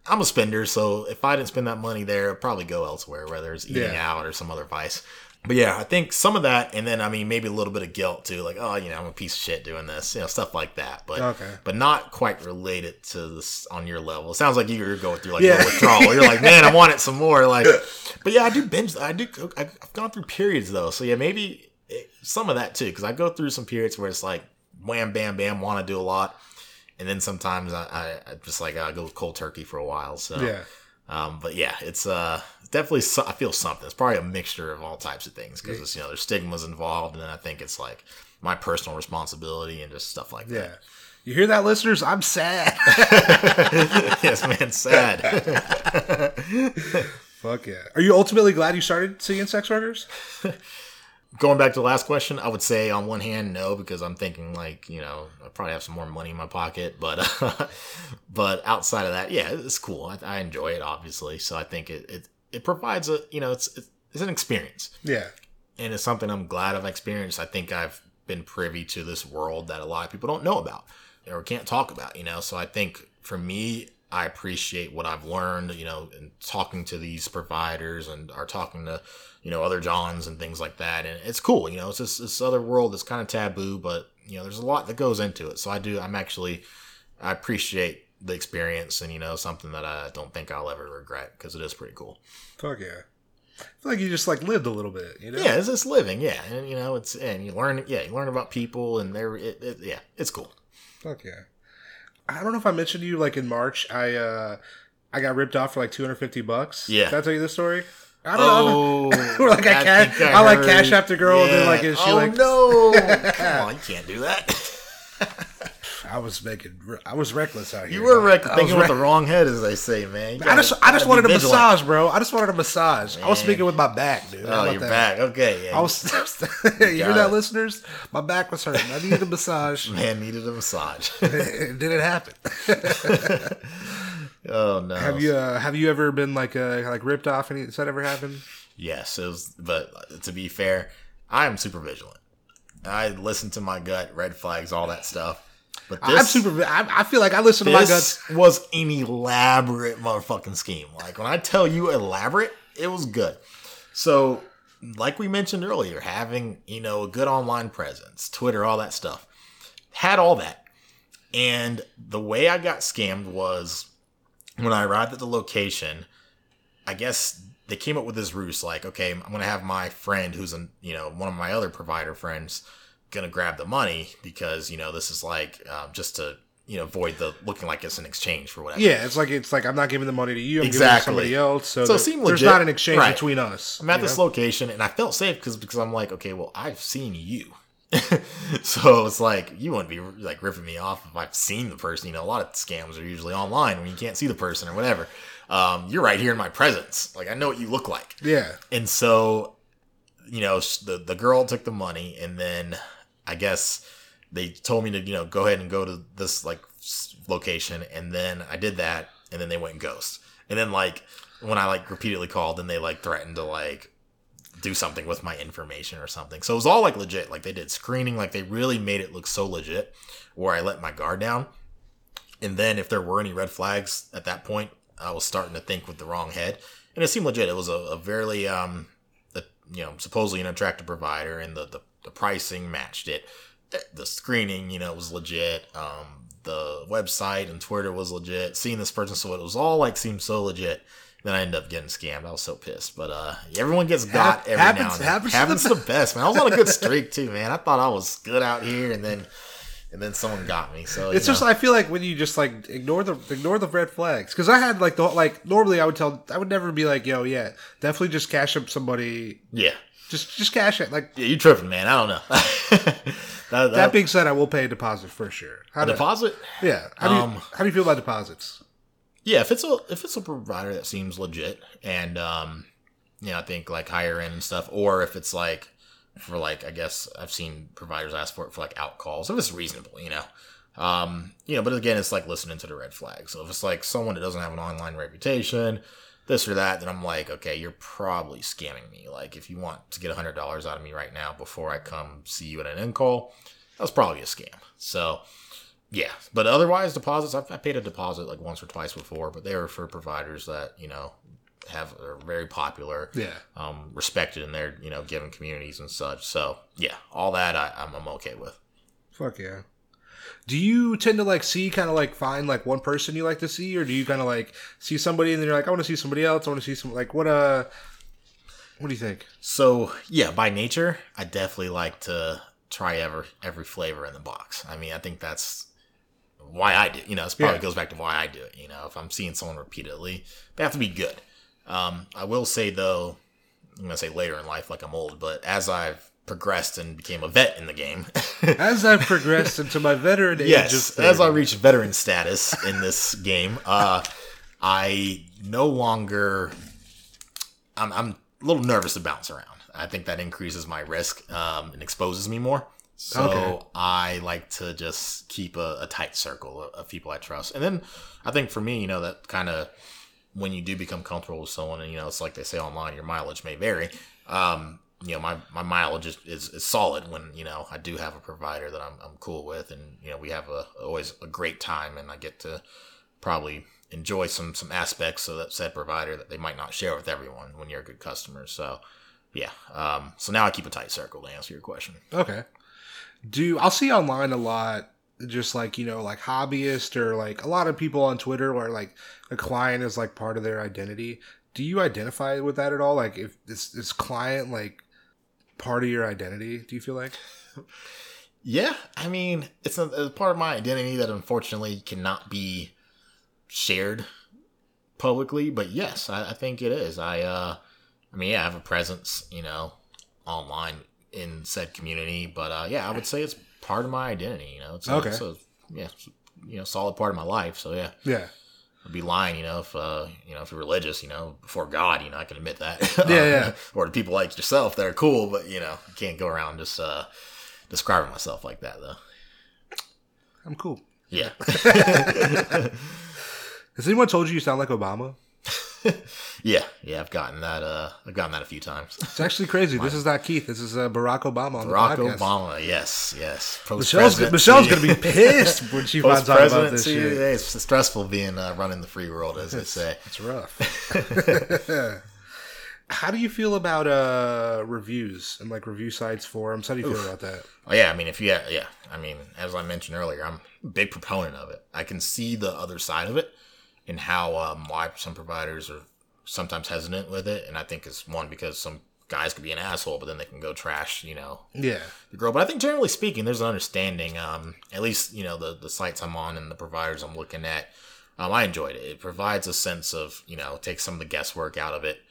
i'm a spender so if i didn't spend that money there i'd probably go elsewhere whether it's eating Yeah. out or some other vice but yeah, I think some of that, and then I mean maybe a little bit of guilt too, like oh, you know, I'm a piece of shit doing this, you know, stuff like that. But Okay. but not quite related to this on your level. It sounds like you're going through like Yeah. a withdrawal. You're like, man, I want it some more. Like, [laughs] but yeah, I do binge. I do. I've gone through periods though, so yeah, maybe it, some of that too, because I go through some periods where it's like wham, bam, bam, want to do a lot, and then sometimes I, I, just like I go cold turkey for a while. So yeah. um, but yeah, it's uh definitely so- I feel something. It's probably a mixture of all types of things because it's you know there's stigmas involved, and then I think it's like my personal responsibility and just stuff like that. Yeah. You hear that, listeners? I'm sad. [laughs] [laughs] yes, man, sad. Fuck yeah. Are you ultimately glad you started seeing sex workers? [laughs] Going back to the last question, I would say on one hand no because I'm thinking like you know I probably have some more money in my pocket, but [laughs] but outside of that, yeah, it's cool. I, I enjoy it obviously, so I think it it, it provides a you know it's it's an experience. Yeah. and it's something I'm glad I've experienced. I think I've been privy to this world that a lot of people don't know about or can't talk about, you know. So I think for me, I appreciate what I've learned, you know, in talking to these providers and are talking to, you know, other Johns and things like that. And it's cool, you know, it's just this other world that's kind of taboo, but you know, there's a lot that goes into it. So I do, I'm actually, I appreciate the experience and, you know, something that I don't think I'll ever regret because it is pretty cool. Fuck yeah. I feel like you just like lived a little bit, you know? Yeah, it's just living. Yeah, and you know, it's and you learn. Yeah, you learn about people, and they're. It, it, yeah, it's cool. Fuck yeah. I don't know if I mentioned to you like in March, I uh I got ripped off for like 250 bucks. Yeah. Did I tell you this story? I don't know. Oh, [laughs] Or like I cash- think I, like cash after girl, and then, like, is she oh like- no, [laughs] come on, you can't do that. [laughs] I was making I was reckless out here. You were reckless, I thinking with the wrong head, as they say, man. I gotta- just I just wanted a vigilant. massage, bro. I just wanted a massage. I was speaking with my back, dude. Oh, you're that? back. Okay, yeah. I was you hear that listeners? My back was hurting. I needed a massage. man needed a massage. Did it happen. Oh no. Have you uh, have you ever been like uh, like ripped off? Any has that ever happened? Yes, it was. But to be fair, I am super vigilant. I listen to my gut, red flags, all that stuff. But this, I'm super. I, I feel like I listen to my. This was an elaborate motherfucking scheme. Like when I tell you elaborate, it was good. So, like we mentioned earlier, having you know a good online presence, Twitter, all that stuff, had all that. And the way I got scammed was when I arrived at the location. I guess they came up with this ruse, like, okay, I'm gonna have my friend, who's a you know one of my other provider friends, gonna grab the money because you know this is like uh, just to you know avoid the looking like it's an exchange for whatever. Yeah, it's like it's like I'm not giving the money to you. I'm giving it Exactly. to somebody else. So, So it seemed there's not an exchange Right. between us. I'm at this know? location and I felt safe because because I'm like, okay, well, I've seen you. [laughs] so it's like you wouldn't be like ripping me off if I've seen the person. You know, a lot of scams are usually online when you can't see the person or whatever. Um, you're right here in my presence. Like I know what you look like. Yeah, And so, you know, the the girl took the money, and then I guess they told me to, you know, go ahead and go to this like location, and then I did that, and then they went ghost. And then like when I like repeatedly called, then they like threatened to like do something with my information or something. So it was all like legit. Like they did screening, like they really made it look so legit. Where I let my guard down, and then if there were any red flags at that point, I was starting to think with the wrong head, and it seemed legit. It was a, a very um, the, you know, supposedly an attractive provider, and the, the the pricing matched it. The screening, you know, was legit. Um, the website and Twitter was legit. Seeing this person, so it was all like seemed so legit. Then I ended up getting scammed. I was so pissed. But uh, everyone gets got Hap- every happens- now and then. happens Happens, the to the best, man. I was on a good [laughs] streak too, man. I thought I was good out here, and then and then someone got me. So it's just know. I feel like when you just like ignore the ignore the red flags because I had like the like normally I would tell I would never be like yo yeah definitely just cash up somebody yeah. Just just cash it. Like Yeah, you tripping, man. I don't know. [laughs] that, that, that being said, I will pay a deposit for sure. How a do- deposit? Yeah. How do you Um, how do you feel about deposits? Yeah, if it's a if it's a provider that seems legit and um you know, I think like higher end and stuff, or if it's like for like I guess I've seen providers ask for it for like out calls. If it's reasonable, you know. Um, you know, but again it's like listening to the red flag. So if it's like someone that doesn't have an online reputation, this or that, then I'm like, okay, you're probably scamming me. Like if you want to get hundred dollars out of me right now before I come see you at an in call, that's probably a scam. So yeah, but otherwise, deposits. I've, I paid a deposit like once or twice before, but they were for providers that you know have are very popular, Yeah. um, respected in their you know given communities and such. So yeah, all that I, I'm, I'm okay with. Fuck yeah. Do you tend to like see kind of like find like one person you like to see, or do you kind of like see somebody and then you're like, I want to see somebody else. I want to see some like what uh, what do you think? So yeah, by nature, I definitely like to try every every flavor in the box. I mean, I think that's why I do. You know, it's probably Yeah. goes back to why I do it. You know, if I'm seeing someone repeatedly, they have to be good. Um, I will say though, I'm gonna say later in life, like I'm old, but as I've progressed and became a vet in the game, [laughs] As I've progressed into my veteran age yes, as I 30. reach veteran status in this game, uh, I no longer. I'm, I'm a little nervous to bounce around. I think that increases my risk um, and exposes me more. So Okay. I like to just keep a, a tight circle of, of people I trust. And then I think for me, you know, that kind of when you do become comfortable with someone, and you know, it's like they say online, your mileage may vary. Um, you know, my, my mileage is, is, is solid when, you know, I do have a provider that I'm, I'm cool with and, you know, we have a, always a great time and I get to probably enjoy some, some aspects of that said provider that they might not share with everyone when you're a good customer. So yeah. Um, so now I keep a tight circle to answer your question. Okay. Do I'll see online a lot, just like you know, like hobbyist or like a lot of people on Twitter where like a client is like part of their identity. Do you identify with that at all? Like, if this this client like part of your identity? Do you feel like? [laughs] Yeah, I mean, it's a, a part of my identity that unfortunately cannot be shared publicly. But yes, I, I think it is. I, uh, I mean, yeah, I have a presence, you know, online in said community. But uh, yeah, I would say it's part of my identity. You know, it's Okay. it's a, yeah, it's, you know, solid part of my life. So yeah, Yeah. I'd be lying, you know, if uh, you know, if you're religious, you know, before God, you know, I can admit that. [laughs] Yeah, yeah. [laughs] or to people like yourself that are cool, but you know, you can't go around just uh, describing myself like that, though. I'm cool. Yeah. [laughs] Has anyone told you you sound like Obama? [laughs] yeah, yeah, I've gotten that. Uh, I've gotten that a few times. It's actually crazy. This is not Keith. This is uh, Barack Obama on Barack. Obama, yes, yes. Michelle's, Michelle's gonna be [laughs] pissed when she finds out about this shit. yeah, it's stressful being uh, running the free world, as they say. It's rough. [laughs] How do you feel about uh reviews and like review sites, forums? How do you feel about that? Oh yeah, I mean, if you, yeah, yeah, I mean, as I mentioned earlier, I'm a big proponent of it. I can see the other side of it and how um, why some providers are sometimes hesitant with it, and I think it's one because some guys could be an asshole, but then they can go trash, you know, Yeah. the girl. But I think generally speaking, there's an understanding. Um, at least you know the the sites I'm on and the providers I'm looking at. Um, I enjoyed it. It provides a sense of you know takes some of the guesswork out of it.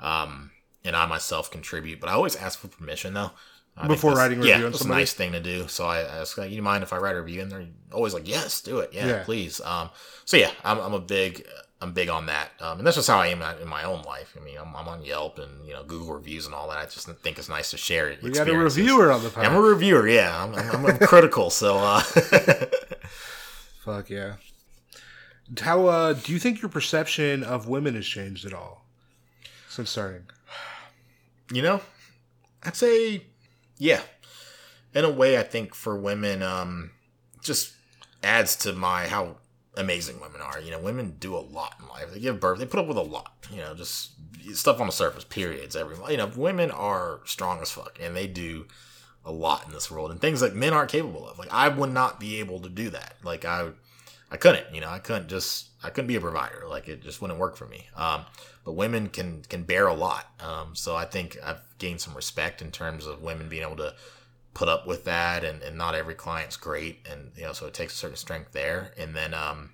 Um, and I myself contribute, but I always ask for permission though. I Before writing a yeah, review on that's a nice thing to do. So I ask, like, you mind if I write a review? And they're always like, yes, do it. Yeah, Yeah. please. Um, so yeah, I'm, I'm a big, I'm big on that. Um, and that's just how I am in my own life. I mean, I'm, I'm on Yelp and you know Google reviews and all that. I just think it's nice to share it. We got a reviewer on the I'm a reviewer, yeah. I'm, I'm, I'm critical, so uh, [laughs] Fuck yeah. How uh do you think your perception of women has changed at all since starting? you know, I'd say, yeah. In a way, I think for women, um, just adds to my how amazing women are. You know, women do a lot in life. They give birth. They put up with a lot. You know, just stuff on the surface. Periods. Every you know, women are strong as fuck, and they do a lot in this world and things that men aren't capable of. Like I would not be able to do that. Like I, I couldn't. You know, I couldn't just. I couldn't be a provider. Like it just wouldn't work for me. Um, but women can can bear a lot. Um, so I think I've gained some respect in terms of women being able to put up with that, and, and not every client's great, and you know, so it takes a certain strength there. And then, um,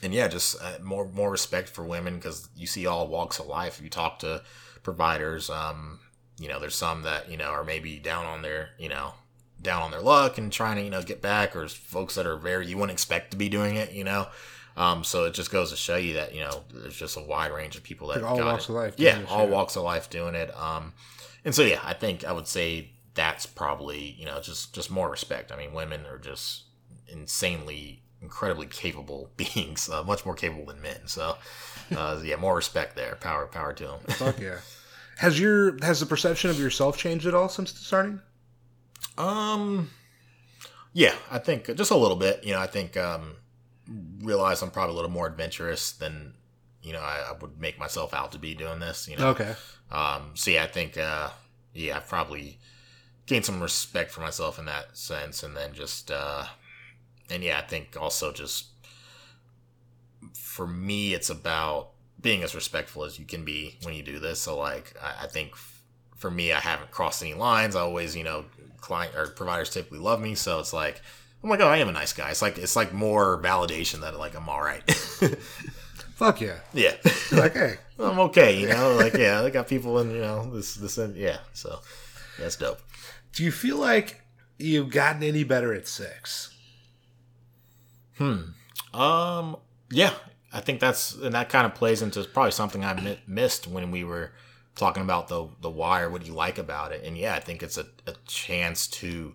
and yeah, just uh, more more respect for women because you see all walks of life. You talk to providers, um, you know, there's some that you know are maybe down on their you know down on their luck and trying to you know get back, or folks that are very you wouldn't expect to be doing it, you know. Um, so it just goes to show you that you know there's just a wide range of people that all got walks it. of life. Yeah, all shit. walks of life doing it. Um, and so yeah, I think I would say that's probably you know just just more respect. I mean, women are just insanely, incredibly capable [laughs] beings, uh, much more capable than men. So uh, yeah, more respect there. Power, power to them. Fuck yeah. Has your has the perception of yourself changed at all since starting? Um, yeah, I think just a little bit. You know, I think um, realize I'm probably a little more adventurous than you know I, I would make myself out to be doing this. You know, Okay. Um, so yeah, I think uh, yeah, I've probably gained some respect for myself in that sense, and then just uh, and yeah, I think also just for me, it's about being as respectful as you can be when you do this. So like, I, I think f- for me, I haven't crossed any lines. I always, you know, client or providers typically love me, so it's like. I'm like, oh, I am a nice guy. It's like it's like more validation that like I'm all right. [laughs] Fuck yeah. yeah. Like, hey, [laughs] I'm okay, you know. Like, yeah, I got people in, you know, this, this, and yeah. So that's dope. do you feel like you've gotten any better at sex? Hmm. Um, yeah, I think that's and that kind of plays into probably something I mi- missed when we were talking about the the why or what you like about it. And yeah, I think it's a, a chance to,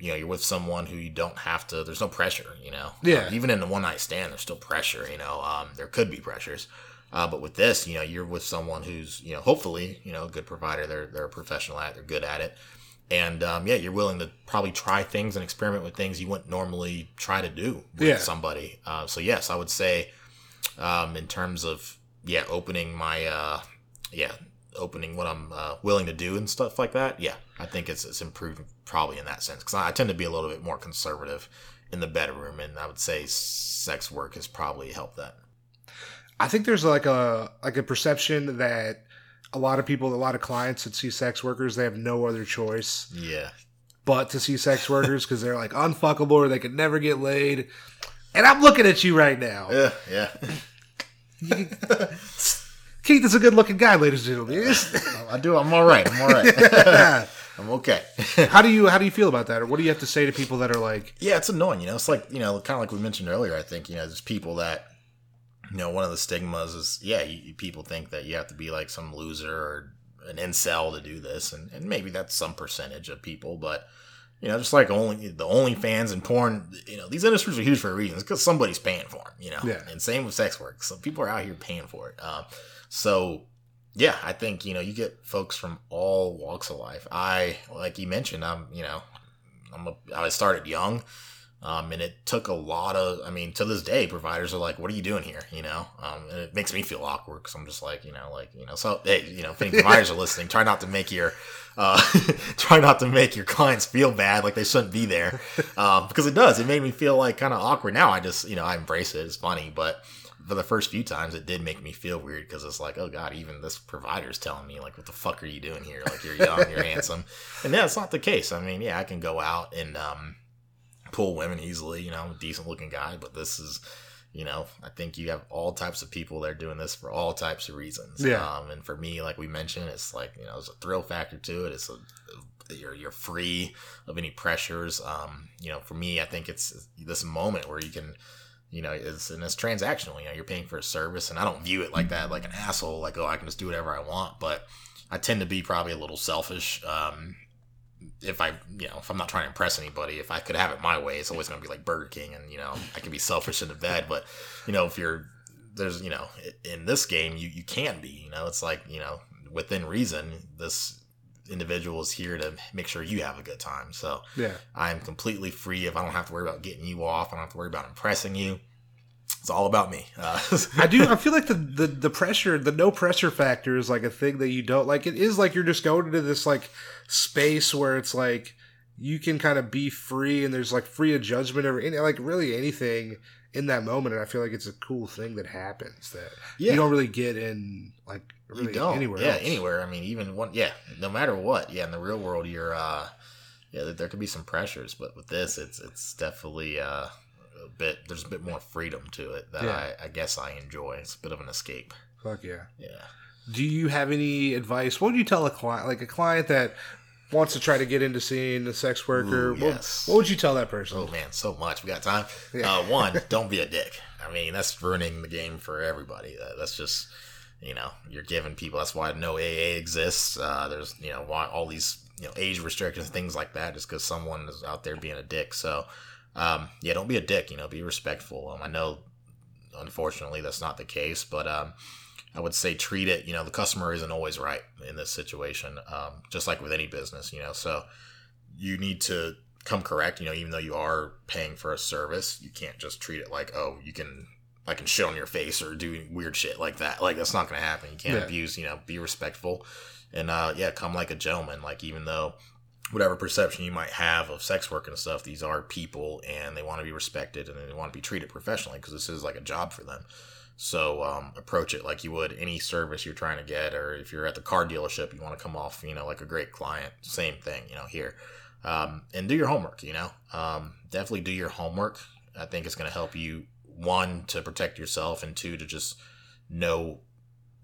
you know, you're with someone who you don't have to. There's no pressure, you know. Yeah. Um, even in the one night stand, there's still pressure. You know, um, there could be pressures. Uh, but with this, you know, you're with someone who's, you know, hopefully, you know, a good provider. They're they're a professional at. it, They're good at it. And um, yeah, you're willing to probably try things and experiment with things you wouldn't normally try to do with Yeah. somebody. Uh, so yes, I would say, um, in terms of yeah, opening my uh, yeah, opening what I'm uh, willing to do and stuff like that. Yeah, I think it's it's improved probably in that sense because I, I tend to be a little bit more conservative in the bedroom, and I would say sex work has probably helped that. I think there's like a like a perception that a lot of people, a lot of clients that see sex workers, they have no other choice Yeah, but to see sex workers because they're like unfuckable or they could never get laid. And I'm looking at you right now. yeah, yeah. [laughs] Keith is a good looking guy, ladies and gentlemen. I do. I'm all right. I'm all right. [laughs] [laughs] I'm okay. [laughs] how do you how do you feel about that, or what do you have to say to people that are like, Yeah, it's annoying. You know, it's like you know, kind of like we mentioned earlier. I think you know, there's people that you know, one of the stigmas is yeah, you, people think that you have to be like some loser or an incel to do this, and, and maybe that's some percentage of people, but you know, just like only the only fans and porn, you know, these industries are huge for a reason. It's because somebody's paying for them, you know. Yeah. And same with sex work. So people are out here paying for it. Um, so yeah, I think you know you get folks from all walks of life. I like you mentioned, I'm you know, I'm a, I started young, um, and it took a lot of. I mean, to this day, providers are like, "What are you doing here?" You know, um, and it makes me feel awkward because I'm just like, you know, like you know, so hey, you know, if any [laughs] providers are listening, try not to make your, uh, [laughs] try not to make your clients feel bad like they shouldn't be there, um, because it does. It made me feel like kind of awkward. Now I just, you know, I embrace it. It's funny, but for the first few times it did make me feel weird because it's like oh god even this provider's telling me like what the fuck are you doing here? Like you're young you're [laughs] handsome. And that's not the case. I mean yeah i can go out and um pull women easily you know decent looking guy but this is you know i think you have all types of people that are doing this for all types of reasons. Yeah. um and for me like we mentioned it's like you know there's a thrill factor to it. It's a you're you're free of any pressures. Um you know for me i think it's this moment where you can you know, it's and it's transactional. You know, you're paying for a service, and I don't view it like that, like an asshole, like oh, I can just do whatever I want. But I tend to be probably a little selfish. Um, if I, you know, if I'm not trying to impress anybody, if I could have it my way, it's always going to be like Burger King, and you know, I can be selfish in the bed. But you know, if you're there's, you know, in this game, you you can be. You know, it's like you know, within reason, this individual is here to make sure you have a good time. So yeah, I'm completely free if I don't have to worry about getting you off. I don't have to worry about impressing you. It's all about me. Uh, [laughs] I do. I feel like the, the the pressure, the no pressure factor, is like a thing that you don't like. It is like you're just going into this like space where it's like you can kind of be free, and there's like free of judgment or any, like really anything in that moment. And I feel like it's a cool thing that happens that Yeah. you don't really get in like really you don't. anywhere. yeah, else. anywhere. I mean, even one. Yeah, no matter what. Yeah, in the real world, you're. uh Yeah, there- there could be some pressures, but with this, it's it's definitely uh, a bit. There's a bit more freedom to it that Yeah. I, I guess I enjoy. It's a bit of an escape. Fuck yeah. Yeah. do you have any advice? What would you tell a client, like a client that wants to try to get into seeing a sex worker? Ooh, what, yes. what would you tell that person? Oh man, so much. We got time. Uh, one, [laughs] don't be a dick. I mean, that's ruining the game for everybody. Uh, that's just, you know, you're giving people. That's why no AA exists. Uh, there's, you know, why all these, you know, age restrictions, things like that, just because someone is out there being a dick. So, um, yeah, don't be a dick. You know, be respectful. Um, I know, unfortunately, that's not the case, but um, I would say treat it. You know, the customer isn't always right in this situation. Um, just like with any business, you know, so you need to come correct. You know, even though you are paying for a service, you can't just treat it like, oh, you can. I can shit on your face or do weird shit like that. Like that's not going to happen. You can't Yeah. abuse. You know, be respectful, and uh, yeah, come like a gentleman. Like even though whatever perception you might have of sex work and stuff, these are people and they want to be respected and they want to be treated professionally because this is like a job for them. So um, approach it like you would any service you're trying to get, or if you're at the car dealership, you want to come off, you know, like a great client. Same thing, you know, here. Um, and do your homework. You know, um, definitely do your homework. I think it's going to help you one to protect yourself, and two to just know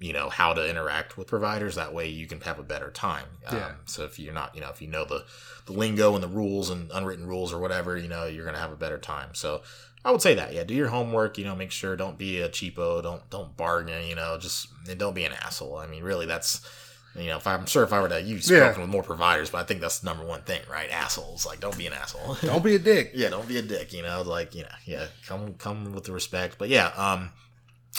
you know how to interact with providers that way you can have a better time um, Yeah. so if you're not you know if you know the the lingo and the rules and unwritten rules or whatever you know you're gonna have a better time so i would say that yeah do your homework you know make sure don't be a cheapo don't don't bargain you know just don't be an asshole i mean really that's you know if i'm sure if i were to you've Yeah. with more providers but i think that's the number one thing right assholes like don't be an asshole [laughs] Don't be a dick. yeah, don't be a dick, you know, like, you know, yeah, come come with the respect. But yeah, um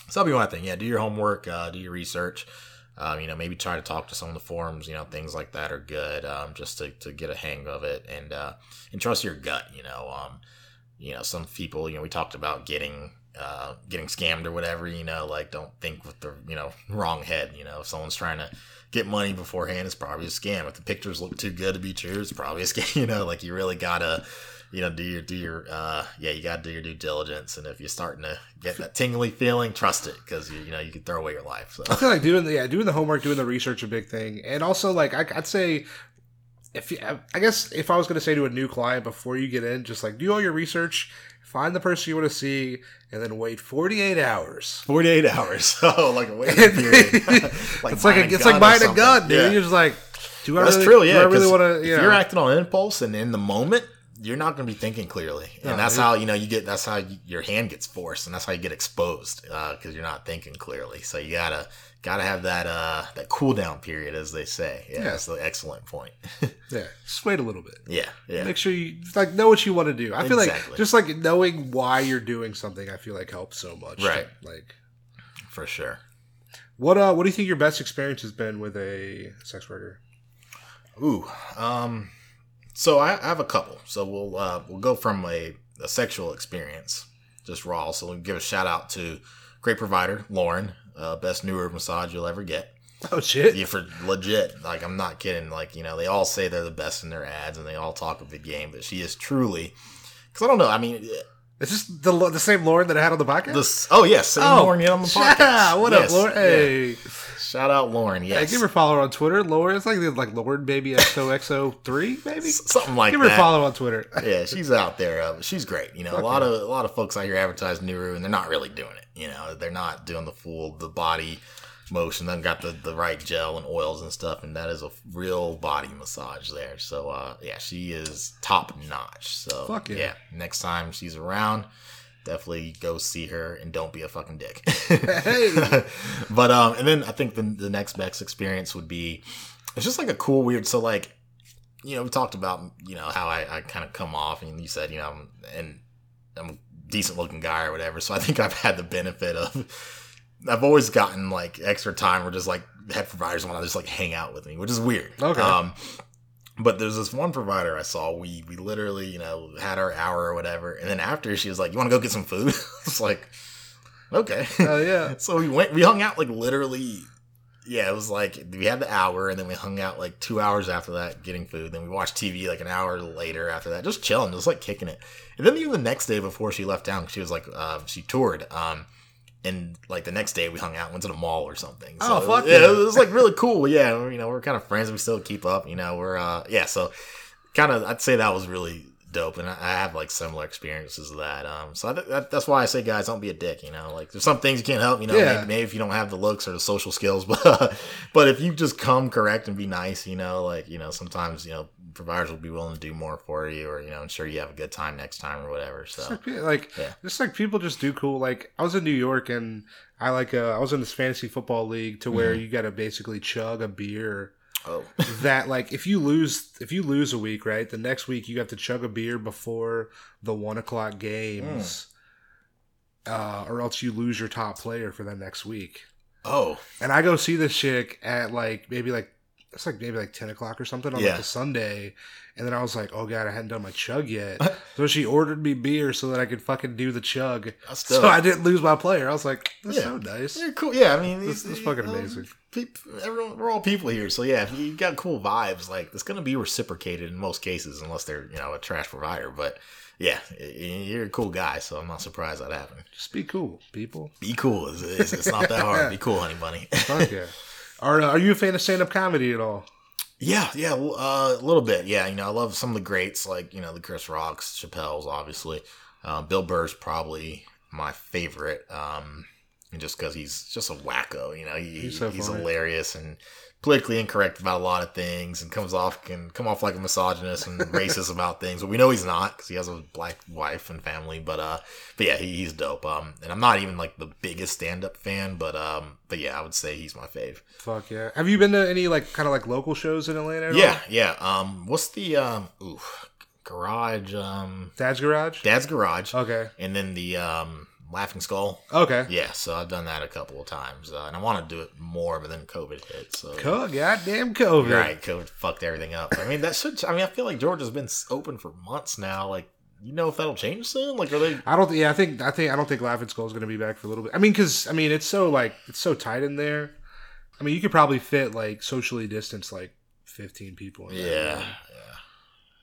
so that'll be one thing. Yeah, do your homework, uh, do your research. Um, you know, maybe try to talk to some of the forums, you know, things like that are good, um, just to, to get a hang of it and uh and trust your gut, you know. Um, you know, some people, you know, we talked about getting uh getting scammed or whatever, you know, like don't think with the, you know, [laughs] wrong head, you know, if someone's trying to get money beforehand, it's probably a scam. If the pictures look too good to be true, it's probably a [laughs] scam, you know, like you really gotta you know, do your do your uh yeah, you gotta do your due diligence and if you're starting to get that tingly feeling, trust it because you, you know you could throw away your life. So I feel like doing the yeah, doing the homework, doing the research, a big thing, and also like I, I'd say, if you, I guess if I was going to say to a new client before you get in, just like do all your research, find the person you want to see, and then wait forty eight hours. 48 hours. [laughs] Oh, like a waiting period. [laughs] it's like a, it's like buying a gun, dude. Yeah. You're just like, do I That's really, true, yeah. I really want to? if You know, you're acting on impulse and in the moment, you're not going to be thinking clearly, and No, that's dude. how you know you get. That's how you, your hand gets forced, and that's how you get exposed uh, because you're not thinking clearly. So you gotta gotta have that uh that cool down period, as they say. Yeah, Yeah. that's the excellent point. [laughs] yeah, just wait a little bit. yeah, yeah. Make sure you like know what you want to do. I feel Exactly. like just like knowing why you're doing something, I feel like helps so much. Right. Like, for sure. what uh, what do you think your best experience has been with a sex worker? Ooh, um, so I, I have a couple. So we'll uh, we'll go from a, a sexual experience, just raw. So we'll give a shout out to great provider Lauren, uh, best Nuru massage you'll ever get. Oh shit! Yeah, for legit. Like I'm not kidding. Like you know, they all say they're the best in their ads, and they all talk a big game, but she is truly. Because I don't know. I mean, it's just the the same Lauren that I had on the podcast? this. Oh yes, same oh, Lauren on the podcast. out. What Yes, up, Lauren? yeah. Hey, Shout out Lauren. hey, Yes, give her a follow on Twitter. Lauren, it's like like Lauren Baby XOXO three, maybe. [laughs] Something like that. Give her a follow on Twitter. yeah, she's out there. Uh, she's great. You know, Fuck a lot yeah. of a lot of folks out here advertise Nuru, and they're not really doing it. You know, they're not doing the full the body motion. Then got the the right gel and oils and stuff, and that is a real body massage there. So uh, yeah, she is top notch. So Fuck yeah. next time she's around. Definitely go see her and don't be a fucking dick. Hey. [laughs] but um, and then I think the the next best experience would be it's just like a cool weird. So like you know, we talked about, you know, how I, I kind of come off and you said, you know, I'm, and I'm decent looking guy or whatever. So I think I've had the benefit of, I've always gotten like extra time or just like had providers want to just like hang out with me, which is weird. Okay. Um, but there's this one provider I saw. We we literally, you know, had our hour or whatever, and then after she was like, "You want to go get some food?" [laughs] I was like, "Okay." Oh yeah. [laughs] So we went, we hung out like literally, yeah, it was like we had the hour and then we hung out like two hours after that getting food. Then we watched TV like an hour later after that, just chilling, just like kicking it. And then even the next day before she left town, she was like, uh, she toured. Um, and like the next day we hung out, went to the mall or something. Oh, fuck yeah, yeah. it was like really cool. Yeah, you know, we're kind of friends. We still keep up. You know, we're uh, yeah. So kind of, I'd say that was really dope, and I, I have like similar experiences of that. Um, so th- that, that's why I say, guys, don't be a dick. You know, like there's some things you can't help. You know, Yeah. maybe, maybe if you don't have the looks or the social skills, [laughs] but but if you just come correct and be nice, you know, like you know, sometimes you know providers will be willing to do more for you, or you know, ensure you have a good time next time or whatever. So Like, like Yeah. just like people just do cool. Like I was in New York and I like uh, I was in this fantasy football league to where Mm-hmm. you got to basically chug a beer. Oh, [laughs] that like if you lose if you lose a week right the next week you have to chug a beer before the one o'clock games uh, or else you lose your top player for the next week. Oh, and i go see this chick at like maybe like it's like maybe like 10 o'clock or something on Yeah. like a sunday and then i was like oh god i hadn't done my chug yet [laughs] so she ordered me beer so that i could fucking do the chug so i didn't lose my player i was like that's Yeah. so nice They're cool. Yeah, I mean, that's fucking amazing. peop- everyone, we're all people here, so yeah, if you got cool vibes, like it's gonna be reciprocated in most cases, unless they're you know a trash provider. But yeah, you're a cool guy, so I'm not surprised that happened. just be cool people Be cool. It's, it's, it's not that hard. [laughs] Be cool, honey bunny. fuck yeah [laughs] are, are you a fan of stand-up comedy at all yeah, yeah, uh, a little bit. Yeah, you know, I love some of the greats, like you know the Chris Rocks, Chappelle's, obviously. Uh, Bill Burr's probably my favorite. Um, just because he's just a wacko, you know, he, He's he's, so funny. hilarious and politically incorrect about a lot of things, and comes off can come off like a misogynist and [laughs] racist about things, but we know he's not because he has a black wife and family. But uh, but yeah, he, he's dope. Um, and I'm not even like the biggest stand up fan, but um, but yeah, I would say he's my fave. Fuck yeah. Have you been to any like kind of like local shows in Atlanta? At Yeah, All? yeah. Um, what's the um, ooh, garage? Um, Dad's Garage? Dad's garage, Okay. and then the um, Laughing Skull. Okay. Yeah, so I've done that a couple of times, uh, and I want to do it more, but then COVID hit. So Co- goddamn COVID. right, COVID fucked everything up. I mean, that should. I mean, I feel like Georgia's been open for months now. Like, you know, if that'll change soon. Like, are they? I don't. Yeah, I think. I think. I don't think Laughing Skull's going to be back for a little bit. I mean, because I mean, it's so like it's so tight in there. I mean, you could probably fit like socially distanced like fifteen people. In Yeah?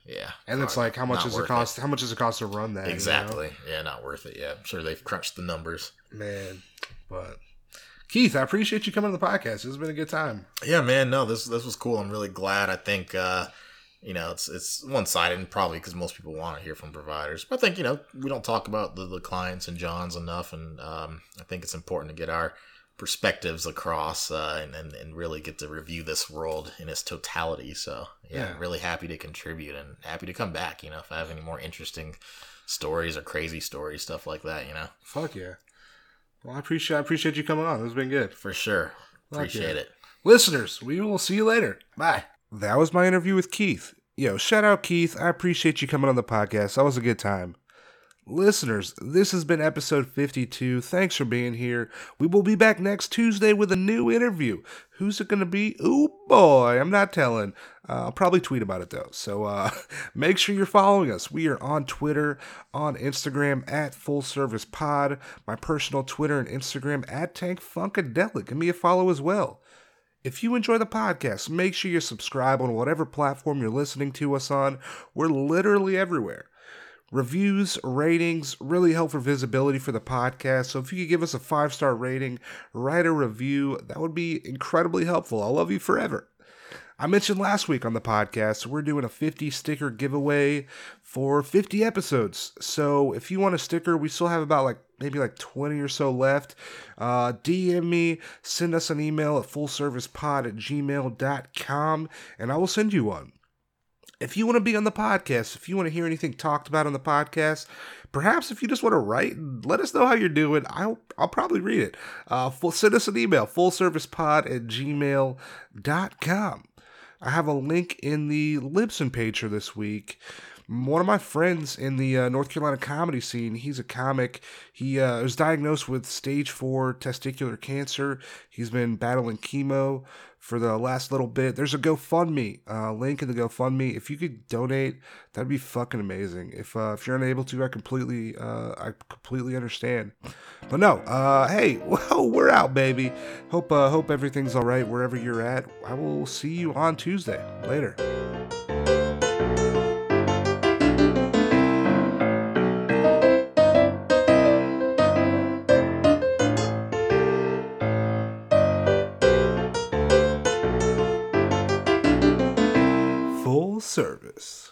Yeah. And it's like how much does it cost? How much does it cost to run that? you know? Exactly. Yeah, not worth it. Yeah, I'm sure they've crunched the numbers. man. But Keith, I appreciate you coming to the podcast. This has been a good time. Yeah, man. No, this this was cool. I'm really glad. I think uh, you know it's it's one sided, and probably because most people want to hear from providers. But I think you know we don't talk about the, the clients and Johns enough, and um, I think it's important to get our perspectives across uh, and, and and really get to review this world in its totality. So yeah, Yeah. really happy to contribute and happy to come back. You know, if I have any more interesting stories or crazy stories, stuff like that. You know, Fuck yeah. Well, I appreciate I appreciate you coming on. This has been good. for sure. Fuck Appreciate yeah. it. Listeners, we will see you later. Bye. That was my interview with Keith. Yo, shout out Keith. I appreciate you coming on the podcast. That was a good time. Listeners, this has been episode 52. Thanks for being here. We will be back next Tuesday with a new interview. Who's it going to be? Oh boy, I'm not telling. Uh, I'll probably tweet about it though. So uh, [laughs] make sure you're following us. We are on Twitter, on Instagram at Full Service Pod, my personal Twitter and Instagram at Tank Funkadelic. Give me a follow as well. If you enjoy the podcast, make sure you subscribe on whatever platform you're listening to us on. We're literally everywhere. Reviews, ratings really help for visibility for the podcast. So if you could give us a five star rating, write a review, that would be incredibly helpful. I'll love you forever. I mentioned last week on the podcast, we're doing a 50 sticker giveaway for 50 episodes. So if you want a sticker, we still have about like maybe like 20 or so left. Uh, DM me, send us an email at fullservicepod at gmail.com, and I will send you one. If you want to be on the podcast, if you want to hear anything talked about on the podcast, perhaps if you just want to write let us know how you're doing, I'll, I'll probably read it. Uh, full, send us an email, fullservicepod at gmail.com. I have a link in the Libsyn page for this week. One of my friends in the uh, North Carolina comedy scene, he's a comic. He uh, was diagnosed with stage four testicular cancer. He's been battling chemo for the last little bit. There's a GoFundMe uh, link in the GoFundMe. If you could donate, that'd be fucking amazing. If uh, if you're unable to, I completely uh, I completely understand. But no, uh, hey, [laughs] well, we're out, baby. Hope uh, hope everything's all right wherever you're at. I will see you on Tuesday. Later. Service.